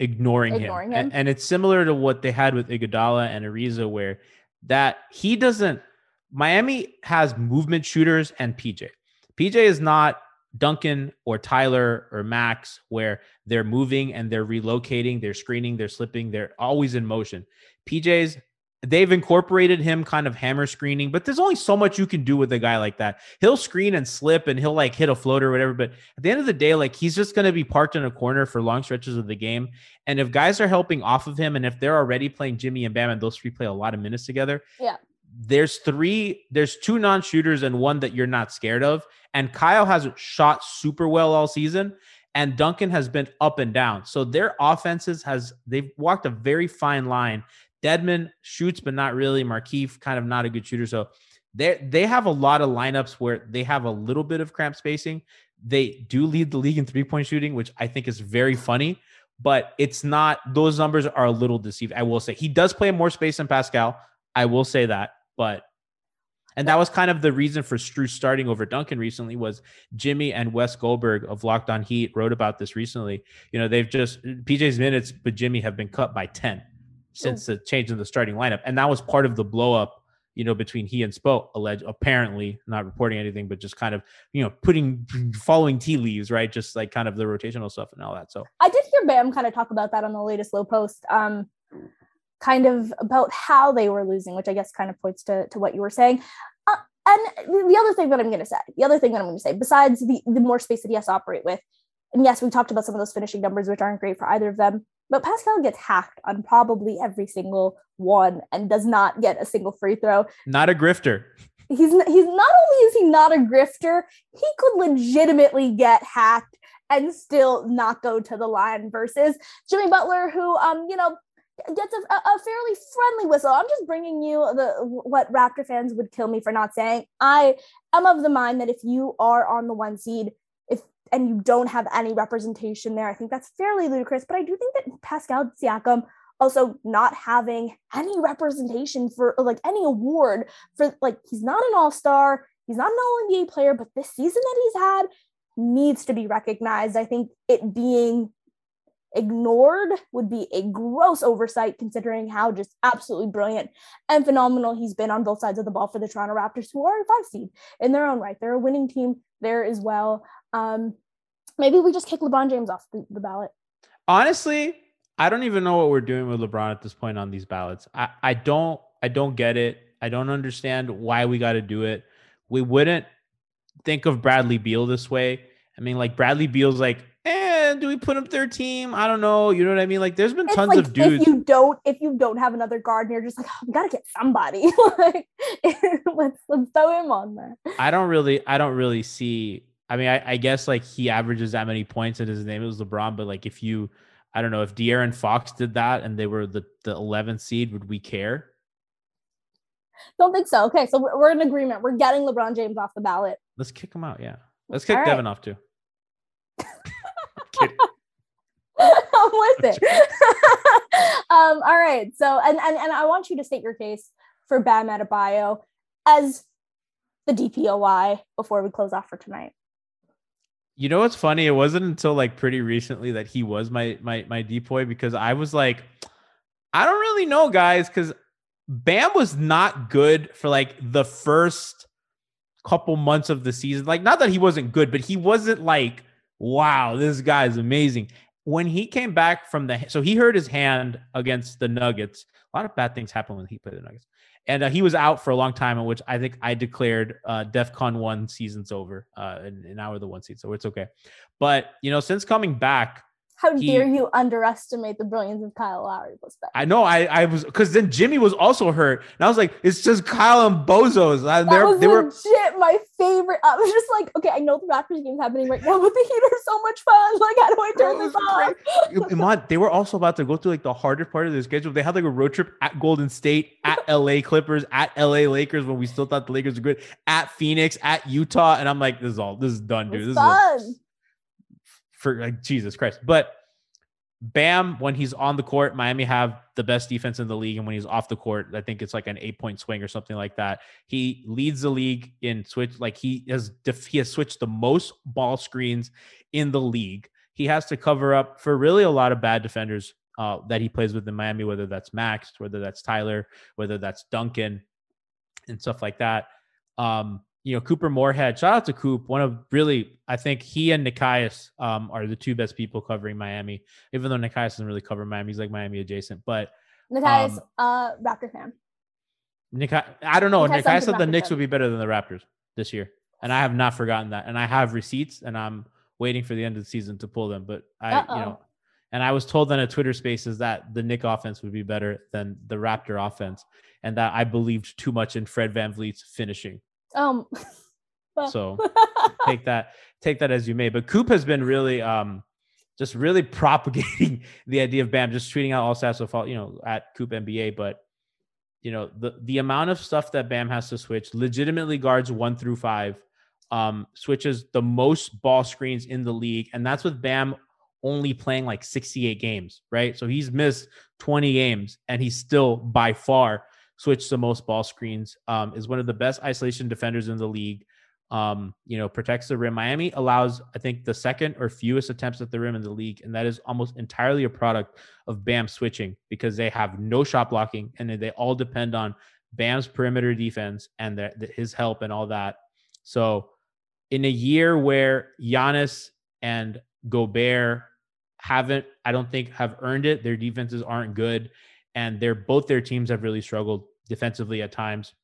ignoring, Ignoring him. him. And, and it's similar to what they had with Iguodala and Ariza, where that he doesn't. Miami has movement shooters and PJ. PJ is not Duncan or Tyler or Max, where they're moving and they're relocating, they're screening, they're slipping, they're always in motion. PJ's they've incorporated him kind of hammer screening, but there's only so much you can do with a guy like that. He'll screen and slip and he'll like hit a floater or whatever, but at the end of the day, like he's just going to be parked in a corner for long stretches of the game. And if guys are helping off of him and if they're already playing Jimmy and Bam and those three play a lot of minutes together, Yeah. There's three, there's two non-shooters and one that you're not scared of. And Kyle hasn't shot super well all season and Duncan has been up and down. So their offenses has they've walked a very fine line. Dedmon shoots, but not really. Markieff kind of not a good shooter. So they they have a lot of lineups where they have a little bit of cramp spacing. They do lead the league in three point shooting, which I think is very funny. But it's not; those numbers are a little deceived. I will say he does play more space than Pascal. I will say that, but and that was kind of the reason for Strus starting over Duncan recently was Jimmy and Wes Goldberg of Locked On Heat wrote about this recently. You know, they've just PJ's minutes, but Jimmy have been cut by 10 since the change in the starting lineup. And that was part of the blow up, you know, between he and Spo, alleged apparently not reporting anything, but just kind of, you know, putting following tea leaves, right? Just like kind of the rotational stuff and all that. So I did hear Bam kind of talk about that on the latest low post. Um, kind of about how they were losing, which I guess kind of points to, to what you were saying. Uh, and the other thing that I'm going to say, the other thing that I'm going to say, besides the, the more space that he has to operate with, and yes, we talked about some of those finishing numbers, which aren't great for either of them, but Pascal gets hacked on probably every single one and does not get a single free throw. not a grifter. He's he's not only is he not a grifter, he could legitimately get hacked and still not go to the line versus Jimmy Butler, who um, you know, gets a, a, fairly friendly whistle. I'm just bringing you the what Raptor fans would kill me for not saying. I am of the mind that if you are on the one seed, if and you don't have any representation there, I think that's fairly ludicrous. But I do think that Pascal Siakam also not having any representation for like any award for like he's not an all-star, he's not an all NBA player, but this season that he's had needs to be recognized. I think it being ignored would be a gross oversight considering how just absolutely brilliant and phenomenal he's been on both sides of the ball for the Toronto Raptors, who are a five seed in their own right. They're a winning team there as well. Um, maybe we just kick LeBron James off the, the ballot. Honestly, I don't even know what we're doing with LeBron at this point on these ballots. I, I don't I don't get it. I don't understand why we got to do it. We wouldn't think of Bradley Beal this way. I mean, like Bradley Beal's like do we put him third team? I don't know. You know what I mean? Like, there's been tons like of dudes. If you don't, if you don't have another guard, and you're just like, oh, we gotta get somebody. like, let's let's throw him on there. I don't really, I don't really see. I mean, I, I guess like he averages that many points, and his name is LeBron. But like, if you, I don't know, if De'Aaron Fox did that and they were the the 11th seed, would we care? Don't think so. Okay, so we're, we're in agreement. We're getting LeBron James off the ballot. Let's kick him out. Yeah, let's kick right. Devin off too. I'm with it. um, all right. So, and, and and I want you to state your case for Bam Adebayo as the DPOY before we close off for tonight. You know what's funny? It wasn't until like pretty recently that he was my my my depoy because I was like, I don't really know, guys, because Bam was not good for like the first couple months of the season. Like, not that he wasn't good, but he wasn't like, wow, this guy's amazing when he came back from the so he hurt his hand against the Nuggets. A lot of bad things happen when he played the Nuggets, and uh, he was out for a long time. In which I think I declared uh, DefCon one season's over, uh, and, and now we're the one seed, so it's okay. But you know, since coming back, how he, dare you underestimate the brilliance of Kyle Lowry was I know I I was because then Jimmy was also hurt. And I was like, it's just Kyle and Bozos. Uh, that was they legit were my favorite. I was just like, okay, I know the Raptors game's happening right now, but the Heat are so much fun. Like, how do I turn this off? Iman, they were also about to go through like the harder part of their schedule. They had like a road trip at Golden State, at LA Clippers, at LA Lakers when we still thought the Lakers were good, at Phoenix, at Utah. And I'm like, this is all this is done, dude. This fun. is a, for like Jesus Christ. But Bam, when he's on the court, Miami have the best defense in the league. And when he's off the court, I think it's like an eight point swing or something like that. He leads the league in switch. Like he has, def- he has switched the most ball screens in the league. He has to cover up for really a lot of bad defenders uh, that he plays with in Miami, whether that's Max, whether that's Tyler, whether that's Duncan, and stuff like that. Um, you know, Couper Moorhead, shout out to Coop. One of really, I think he and Nekias um, are the two best people covering Miami, even though Nekias doesn't really cover Miami. He's like Miami adjacent. But Nekias, um, uh, Raptor fan. Nikai, I don't know. Nekias, Nekias said the Knicks fan. would be better than the Raptors this year. And I have not forgotten that. And I have receipts and I'm waiting for the end of the season to pull them. But I, Uh-oh. you know, and I was told on a Twitter spaces that the Nick offense would be better than the Raptor offense. And that I believed too much in Fred Van VanVleet's finishing. Um, so take that take that as you may. But Coop has been really um just really propagating the idea of Bam, just tweeting out all stats of you know at Coop NBA. But you know the the amount of stuff that Bam has to switch legitimately guards one through five, um, switches the most ball screens in the league, and that's with Bam only playing like 68 games, right? So he's missed 20 games, and he's still by far switched the most ball screens. Um, is one of the best isolation defenders in the league. Um, you know, protects the rim. Miami allows, I think, the second or fewest attempts at the rim in the league, and that is almost entirely a product of Bam switching because they have no shot blocking, and they all depend on Bam's perimeter defense and his help and all that. So, in a year where Giannis and Gobert haven't, I don't think, have earned it, their defenses aren't good and they're both their teams have really struggled defensively at times.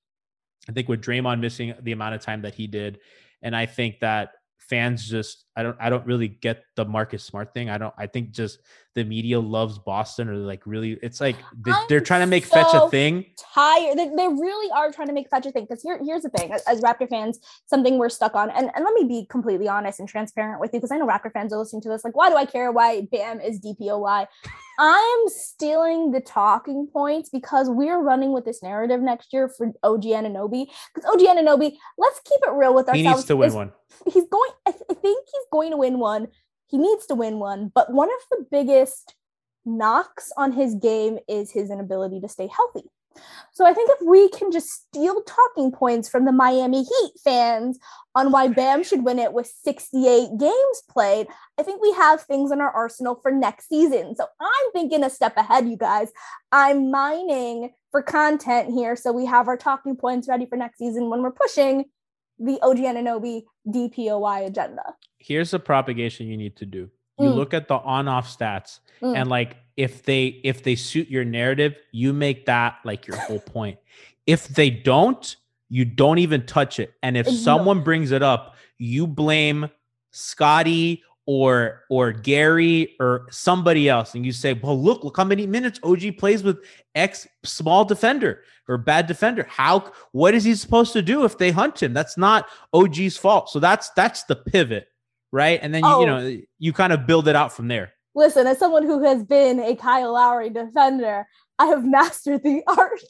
I think with Draymond missing the amount of time that he did, and I think that fans just I don't I don't really get the Marcus Smart thing. I don't I think just the media loves Boston or like really it's like they, they're trying to make fetch a thing. tired. They, they really are trying to make fetch a thing. Because here, here's the thing: as, as Raptor fans, something we're stuck on. And, and let me be completely honest and transparent with you, because I know Raptor fans are listening to this. Like, why do I care why Bam is DPOY? I am stealing the talking points because we're running with this narrative next year for OG Anunoby. Because OG Anunoby, let's keep it real with ourselves. He needs to win is- one. He's going. I, th- I think he's going to win one. He needs to win one. But one of the biggest knocks on his game is his inability to stay healthy. So I think if we can just steal talking points from the Miami Heat fans on why Bam should win it with 68 games played, I think we have things in our arsenal for next season. So I'm thinking a step ahead, you guys. I'm mining for content here so we have our talking points ready for next season when we're pushing the OG Anunoby DPOY agenda. Here's the propagation you need to do. You Mm. look at the on-off stats Mm. and like if they if they suit your narrative, you make that like your whole point. If they don't, you don't even touch it. And if someone brings it up, you blame Scottie or or Gary or somebody else and you say, "Well, look, look how many minutes OG plays with X small defender or bad defender. How what is he supposed to do if they hunt him? That's not OG's fault." So that's that's the pivot, right? And then you, Oh. you know, you kind of build it out from there. Listen, as someone who has been a Kyle Lowry defender, I have mastered the art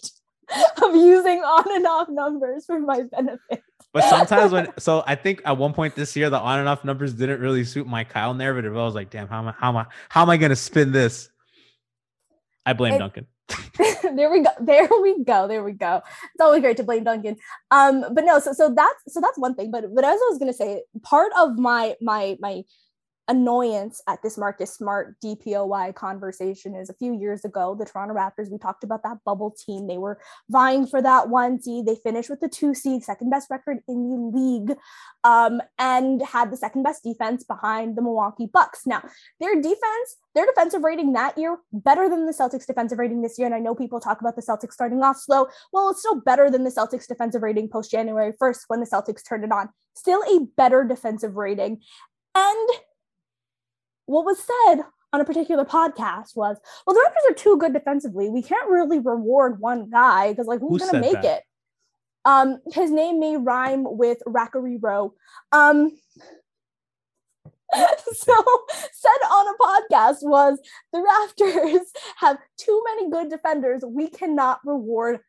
of using on and off numbers for my benefit. But sometimes when so I think at one point this year the on and off numbers didn't really suit my Kyle narrative. I was like, damn, how am I how am I how am I gonna spin this? I blame It- Duncan. there we go. There we go. There we go. It's always great to blame Duncan. Um, but no, so so that's so that's one thing. But but as I was gonna say, part of my my my annoyance at this Marcus Smart DPOY conversation is a few years ago, the Toronto Raptors, we talked about that bubble team. They were vying for that one seed. They finished with the two seed, second best record in the league, um, and had the second best defense behind the Milwaukee Bucks. Now, their defense, their defensive rating that year, better than the Celtics defensive rating this year. And I know people talk about the Celtics starting off slow. Well, it's still better than the Celtics defensive rating post January 1st when the Celtics turned it on. Still a better defensive rating. And what was said on a particular podcast was, well, the Raptors are too good defensively. We can't really reward one guy because, like, who's Who going to make that? it? Um, his name may rhyme with Rakariro. Um, so said on a podcast was the Raptors have too many good defenders. We cannot reward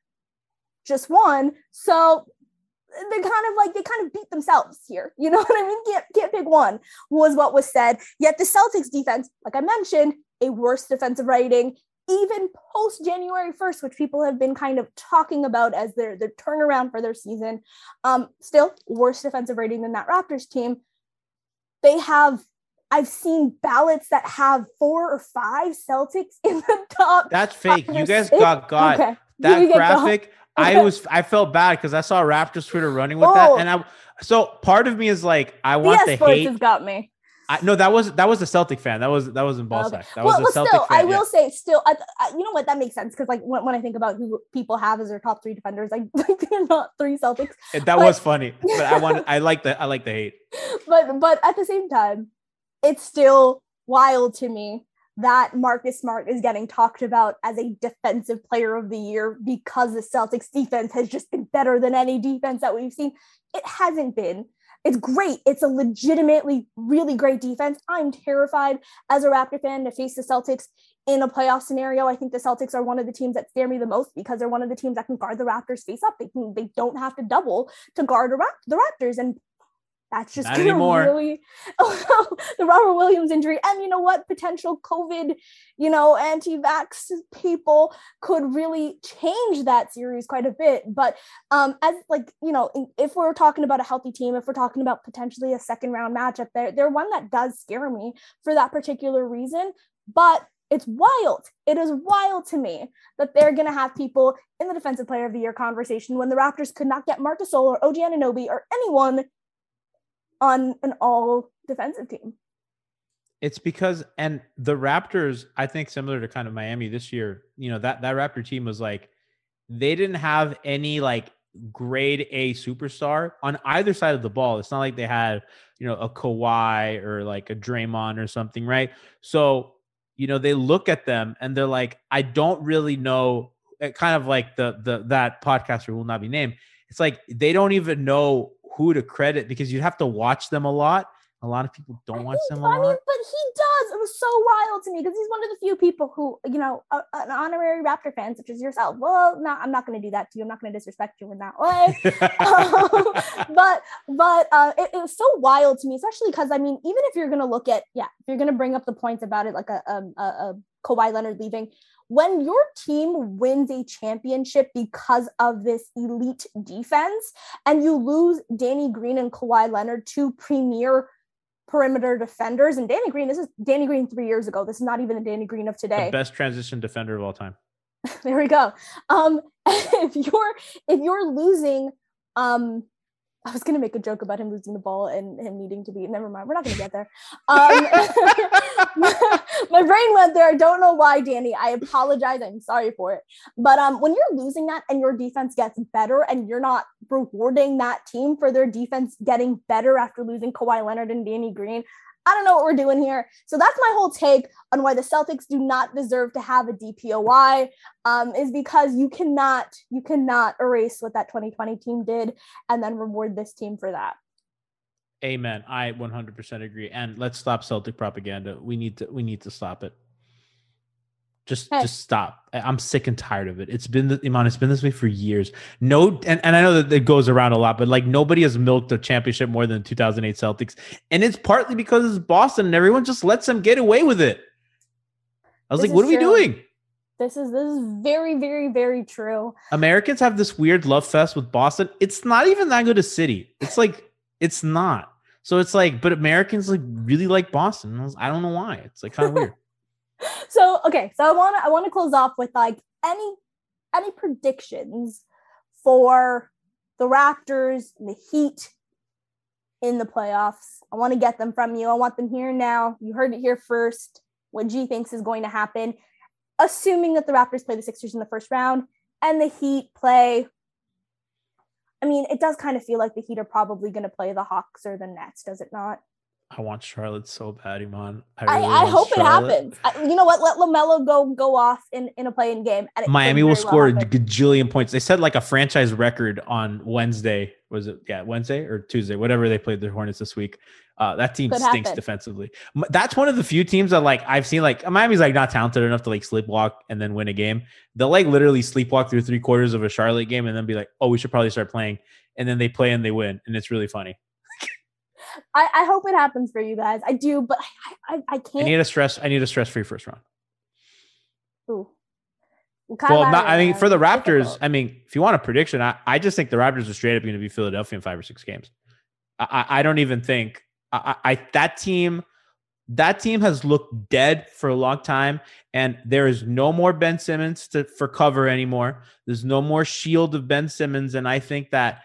just one. So they kind of like they kind of beat themselves here. You know what I mean? Can't can't pick one was what was said. Yet the Celtics defense, like I mentioned, a worse defensive rating, even post January 1st, which people have been kind of talking about as their their turnaround for their season. Um, still worse defensive rating than that Raptors team. They have I've seen ballots that have four or five Celtics in the top. That's fake. You guys six. got got Okay. that get got- graphic. I was I felt bad because I saw Raptors Twitter running with Oh. that, and I so part of me is like I want DS the Sports hate. has got me. I, no, that was that was a Celtic fan. That was that wasn't ball Okay. sack. That well, was a well, Celtic still, fan. I yeah. will say, still, I, I, you know what? That makes sense because, like, when, when I think about who people have as their top three defenders, like, they're not three Celtics. Eh, that but- was funny, but I want I like the I like the hate. But, but at the same time, it's still wild to me that Marcus Smart is getting talked about as a defensive player of the year because the Celtics defense has just been better than any defense that we've seen. It hasn't been. It's great. It's a legitimately really great defense. I'm terrified as a Raptor fan to face the Celtics in a playoff scenario. I think the Celtics are one of the teams that scare me the most because they're one of the teams that can guard the Raptors face up. They can they don't have to double to guard the Raptors and that's just gonna anymore. really the Robert Williams injury and you know what potential COVID you know anti-vax people could really change that series quite a bit but um as like you know if we're talking about a healthy team if we're talking about potentially a second round matchup there they're one that does scare me for that particular reason but it's wild. It is wild to me that they're going to have people in the defensive player of the year conversation when the Raptors could not get Marcus Gasol or OG Anunoby or anyone on an all defensive team. It's because and the Raptors, I think similar to kind of Miami this year, you know, that that Raptor team was like they didn't have any like grade A superstar on either side of the ball. It's not like they had, you know, a Kawhi or like a Draymond or something, right? So, you know, they look at them and they're like, I don't really know. eh, Kind of like the the that podcaster will not be named. It's like they don't even know who to credit because you'd have to watch them a lot. A lot of people don't watch them a I mean, lot. but he does. It was so wild to me because he's one of the few people who, you know, a, an honorary Raptor fan such as yourself. Well, no, I'm not going to do that to you. I'm not going to disrespect you in that way. Um, but but uh, it, it was so wild to me, especially because I mean, even if you're going to look at, yeah, if you're going to bring up the points about it, like a, a, a, a Kawhi Leonard leaving, when your team wins a championship because of this elite defense, and you lose Danny Green and Kawhi Leonard, two premier perimeter defenders. And Danny Green, this is Danny Green three years ago. This is not even the Danny Green of the today. best transition defender of all time. there we go. Um, if you're if you're losing, um, I was gonna make a joke about him losing the ball and him needing to be. Never mind. We're not gonna get there. Um, my, brain went there. I don't know why, Danny. I apologize. I'm sorry for it. But um, when you're losing that and your defense gets better, and you're not rewarding that team for their defense getting better after losing Kawhi Leonard and Danny Green, I don't know what we're doing here. So that's my whole take on why the Celtics do not deserve to have a DPOY. Um, is because you cannot you cannot erase what that 2020 team did and then reward this team for that. Amen. I 100% agree. And let's stop Celtic propaganda. We need to we need to stop it. Just Hey. just stop. I'm sick and tired of it. It's been the Iman, it's been this way for years. No and, and I know that it goes around a lot, but like nobody has milked a championship more than 2008 Celtics. And it's partly because it's Boston and everyone just lets them get away with it. I was This like, what are we doing? This is this is very very very true. Americans have this weird love fest with Boston. It's not even that good a city. It's like it's not. So it's like, but Americans like really like Boston. I don't know why. It's like kind of weird. So okay, so I want to I want to close off with like any any predictions for the Raptors and the Heat in the playoffs. I want to get them from you. I want them here now. You heard it here first. What G thinks is going to happen, assuming that the Raptors play the Sixers in the first round and the Heat play. I mean, it does kind of feel like the Heat are probably going to play the Hawks or the Nets, does it not? I want Charlotte so bad, Iman. I, really I want hope it happens. I, you know what? Let LaMelo go go off in, in a playing game. And Miami will very well score a gajillion points. They said like a franchise record on Wednesday. Was it yeah Wednesday or Tuesday? Whatever they played the Hornets this week. Uh, that team Could stinks happen. defensively. That's one of the few teams that like I've seen like Miami's like not talented enough to like sleepwalk and then win a game. They'll like literally sleepwalk through three quarters of a Charlotte game and then be like, oh, we should probably start playing. And then they play and they win, and it's really funny. I, I hope it happens for you guys. I do, but I I, I can't. I need a stress. I need a stress free first round. Ooh. Well, well, not, I mean, for the Raptors, difficult. I mean, if you want a prediction, I, I just think the Raptors are straight up going to be Philadelphia in five or six games. I, I I don't even think I, I that team that team has looked dead for a long time, and there is no more Ben Simmons to for cover anymore. There's no more shield of Ben Simmons, and I think that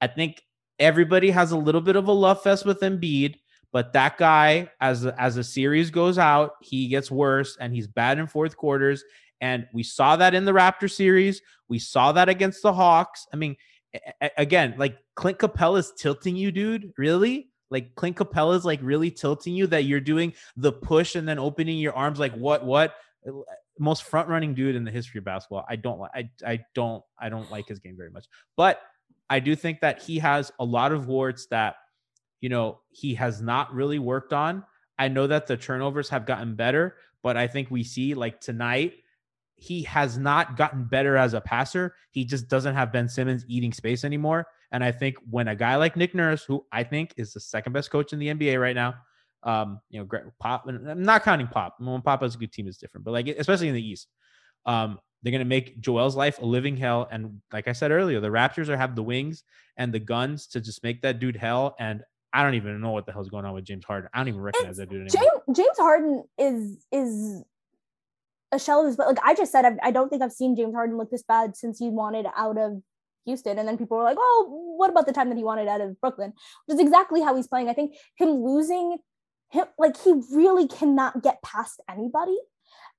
I think everybody has a little bit of a love fest with Embiid. But that guy, as as the series goes out, he gets worse, and he's bad in fourth quarters. And we saw that in the Raptor series. We saw that against the Hawks. I mean, a- again, like Clint Capela's tilting you, dude. Really? Like Clint Capela's like really tilting you that you're doing the push and then opening your arms. Like what? What? Most front running dude in the history of basketball. I don't like. I I don't. I don't like his game very much. But I do think that he has a lot of warts that you know he has not really worked on. I know that the turnovers have gotten better, but I think we see like tonight he has not gotten better as a passer. He just doesn't have Ben Simmons eating space anymore. And I think when a guy like Nick Nurse, who I think is the second best coach in the NBA right now, um, you know, Pop, I'm not counting Pop. When Pop has a good team, is different, but like especially in the East, um, they're gonna make Joel's life a living hell. And like I said earlier, the Raptors are have the wings and the guns to just make that dude hell. And I don't even know what the hell's going on with James Harden. I don't even recognize that dude anymore. James James Harden is is a shell of his but like I just said I, I don't think I've seen James Harden look this bad since he wanted out of Houston and then people were like oh what about the time that he wanted out of Brooklyn which is exactly how he's playing I think him losing him like he really cannot get past anybody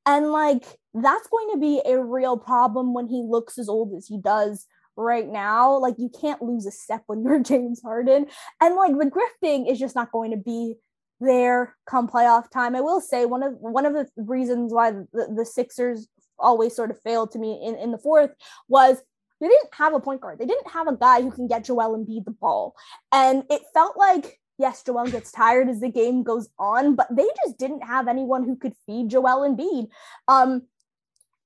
and like that's going to be a real problem when he looks as old as he does right now. Like you can't lose a step when you're James Harden. And like the grifting is just not going to be there come playoff time. I will say one of one of the reasons why the, the Sixers always sort of failed to me in, in the fourth was they didn't have a point guard. They didn't have a guy who can get Joel Embiid the ball. And it felt like yes, Joel gets tired as the game goes on, but they just didn't have anyone who could feed Joel Embiid. Um,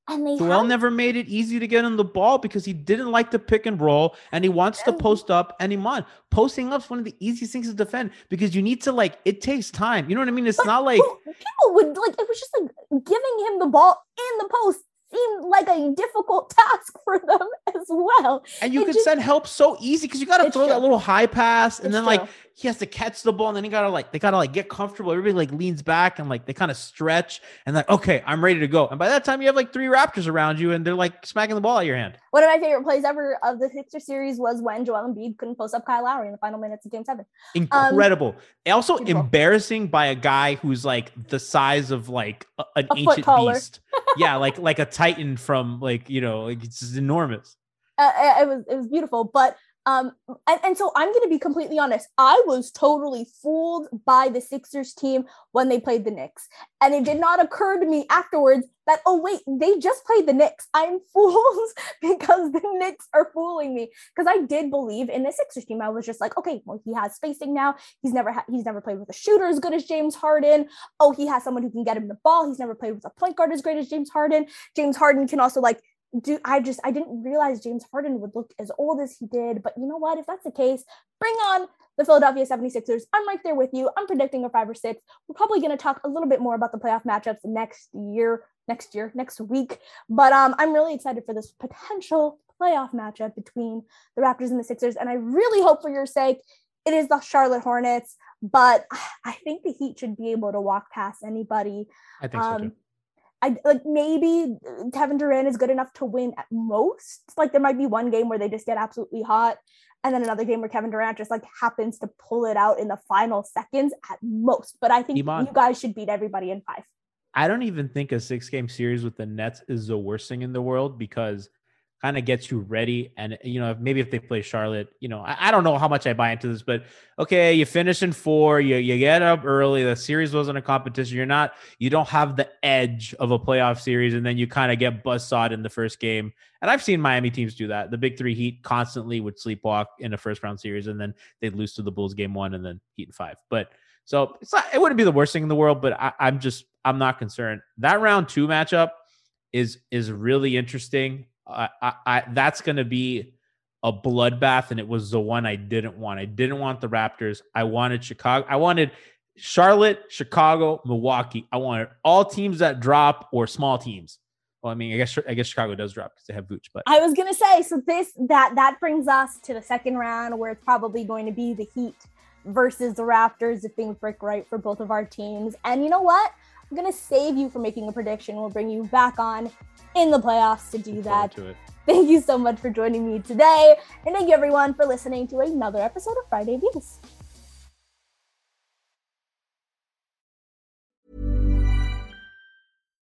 and they Joel never made it easy to get him the ball because he didn't like to pick and roll and he wants to post up and he on. Posting up is one of the easiest things to defend because you need to like it takes time. You know what I mean? It's but not like people would like it was just like giving him the ball in the post seemed like a difficult task for them as well. And you it could just, send help so easy because you got to throw true. that little high pass, and it's then true. like he has to catch the ball, and then he gotta like they gotta like get comfortable. Everybody like leans back and like they kind of stretch, and like okay, I'm ready to go. And by that time, you have like three Raptors around you, and they're like smacking the ball out of your hand. One of my favorite plays ever of the Sixer series was when Joel Embiid couldn't post up Kyle Lowry in the final minutes of Game Seven. Incredible. Um, also embarrassing by a guy who's like the size of like a, an a ancient beast. yeah, like like a titan from like you know like it's just enormous. Uh, it was it was beautiful, but um, and, and so I'm going to be completely honest. I was totally fooled by the Sixers team when they played the Knicks. And it did not occur to me afterwards that, oh, wait, they just played the Knicks. I'm fooled because the Knicks are fooling me. Because I did believe in the Sixers team. I was just like, okay, well, he has spacing now. He's never ha- he's never played with a shooter as good as James Harden. Oh, he has someone who can get him the ball. He's never played with a point guard as great as James Harden. James Harden can also like do I just I didn't realize James Harden would look as old as he did. But you know what? If that's the case, bring on the Philadelphia 76ers. I'm right there with you. I'm predicting a five or six. We're probably going to talk a little bit more about the playoff matchups next year, next year, next week. But um, I'm really excited for this potential playoff matchup between the Raptors and the Sixers. And I really hope for your sake it is the Charlotte Hornets. But I think the Heat should be able to walk past anybody. I think um, so too. I like maybe uh, Kevin Durant is good enough to win at most. Like there might be one game where they just get absolutely hot, and then another game where Kevin Durant just like happens to pull it out in the final seconds at most. But I think Iman, you guys should beat everybody in five. I don't even think a six game series with the Nets is the worst thing in the world because kind of gets you ready. And you know, maybe if they play Charlotte, you know, I, I, don't know how much I buy into this, but okay, you finish in four, you you get up early. The series wasn't a competition. You're not, you don't have the edge of a playoff series, and then you kind of get buzzsawed in the first game. And I've seen Miami teams do that. The big three Heat constantly would sleepwalk in a first round series, and then they'd lose to the Bulls game one, and then Heat in five. But so it's not, it wouldn't be the worst thing in the world, but I, I'm just I'm not concerned. That round two matchup is is really interesting. I, I, that's going to be a bloodbath, and it was the one I didn't want. I didn't want the Raptors. I wanted Chicago. I wanted Charlotte, Chicago, Milwaukee. I wanted all teams that drop or small teams. Well, I mean, I guess I guess Chicago does drop because they have Vooch. But I was gonna say, so this that that brings us to the second round where it's probably going to be the Heat versus the Raptors if things break right for both of our teams. And you know what? I'm gonna save you from making a prediction. We'll bring you back on in the playoffs to do that. To thank you so much for joining me today. And thank you everyone for listening to another episode of Friday Views.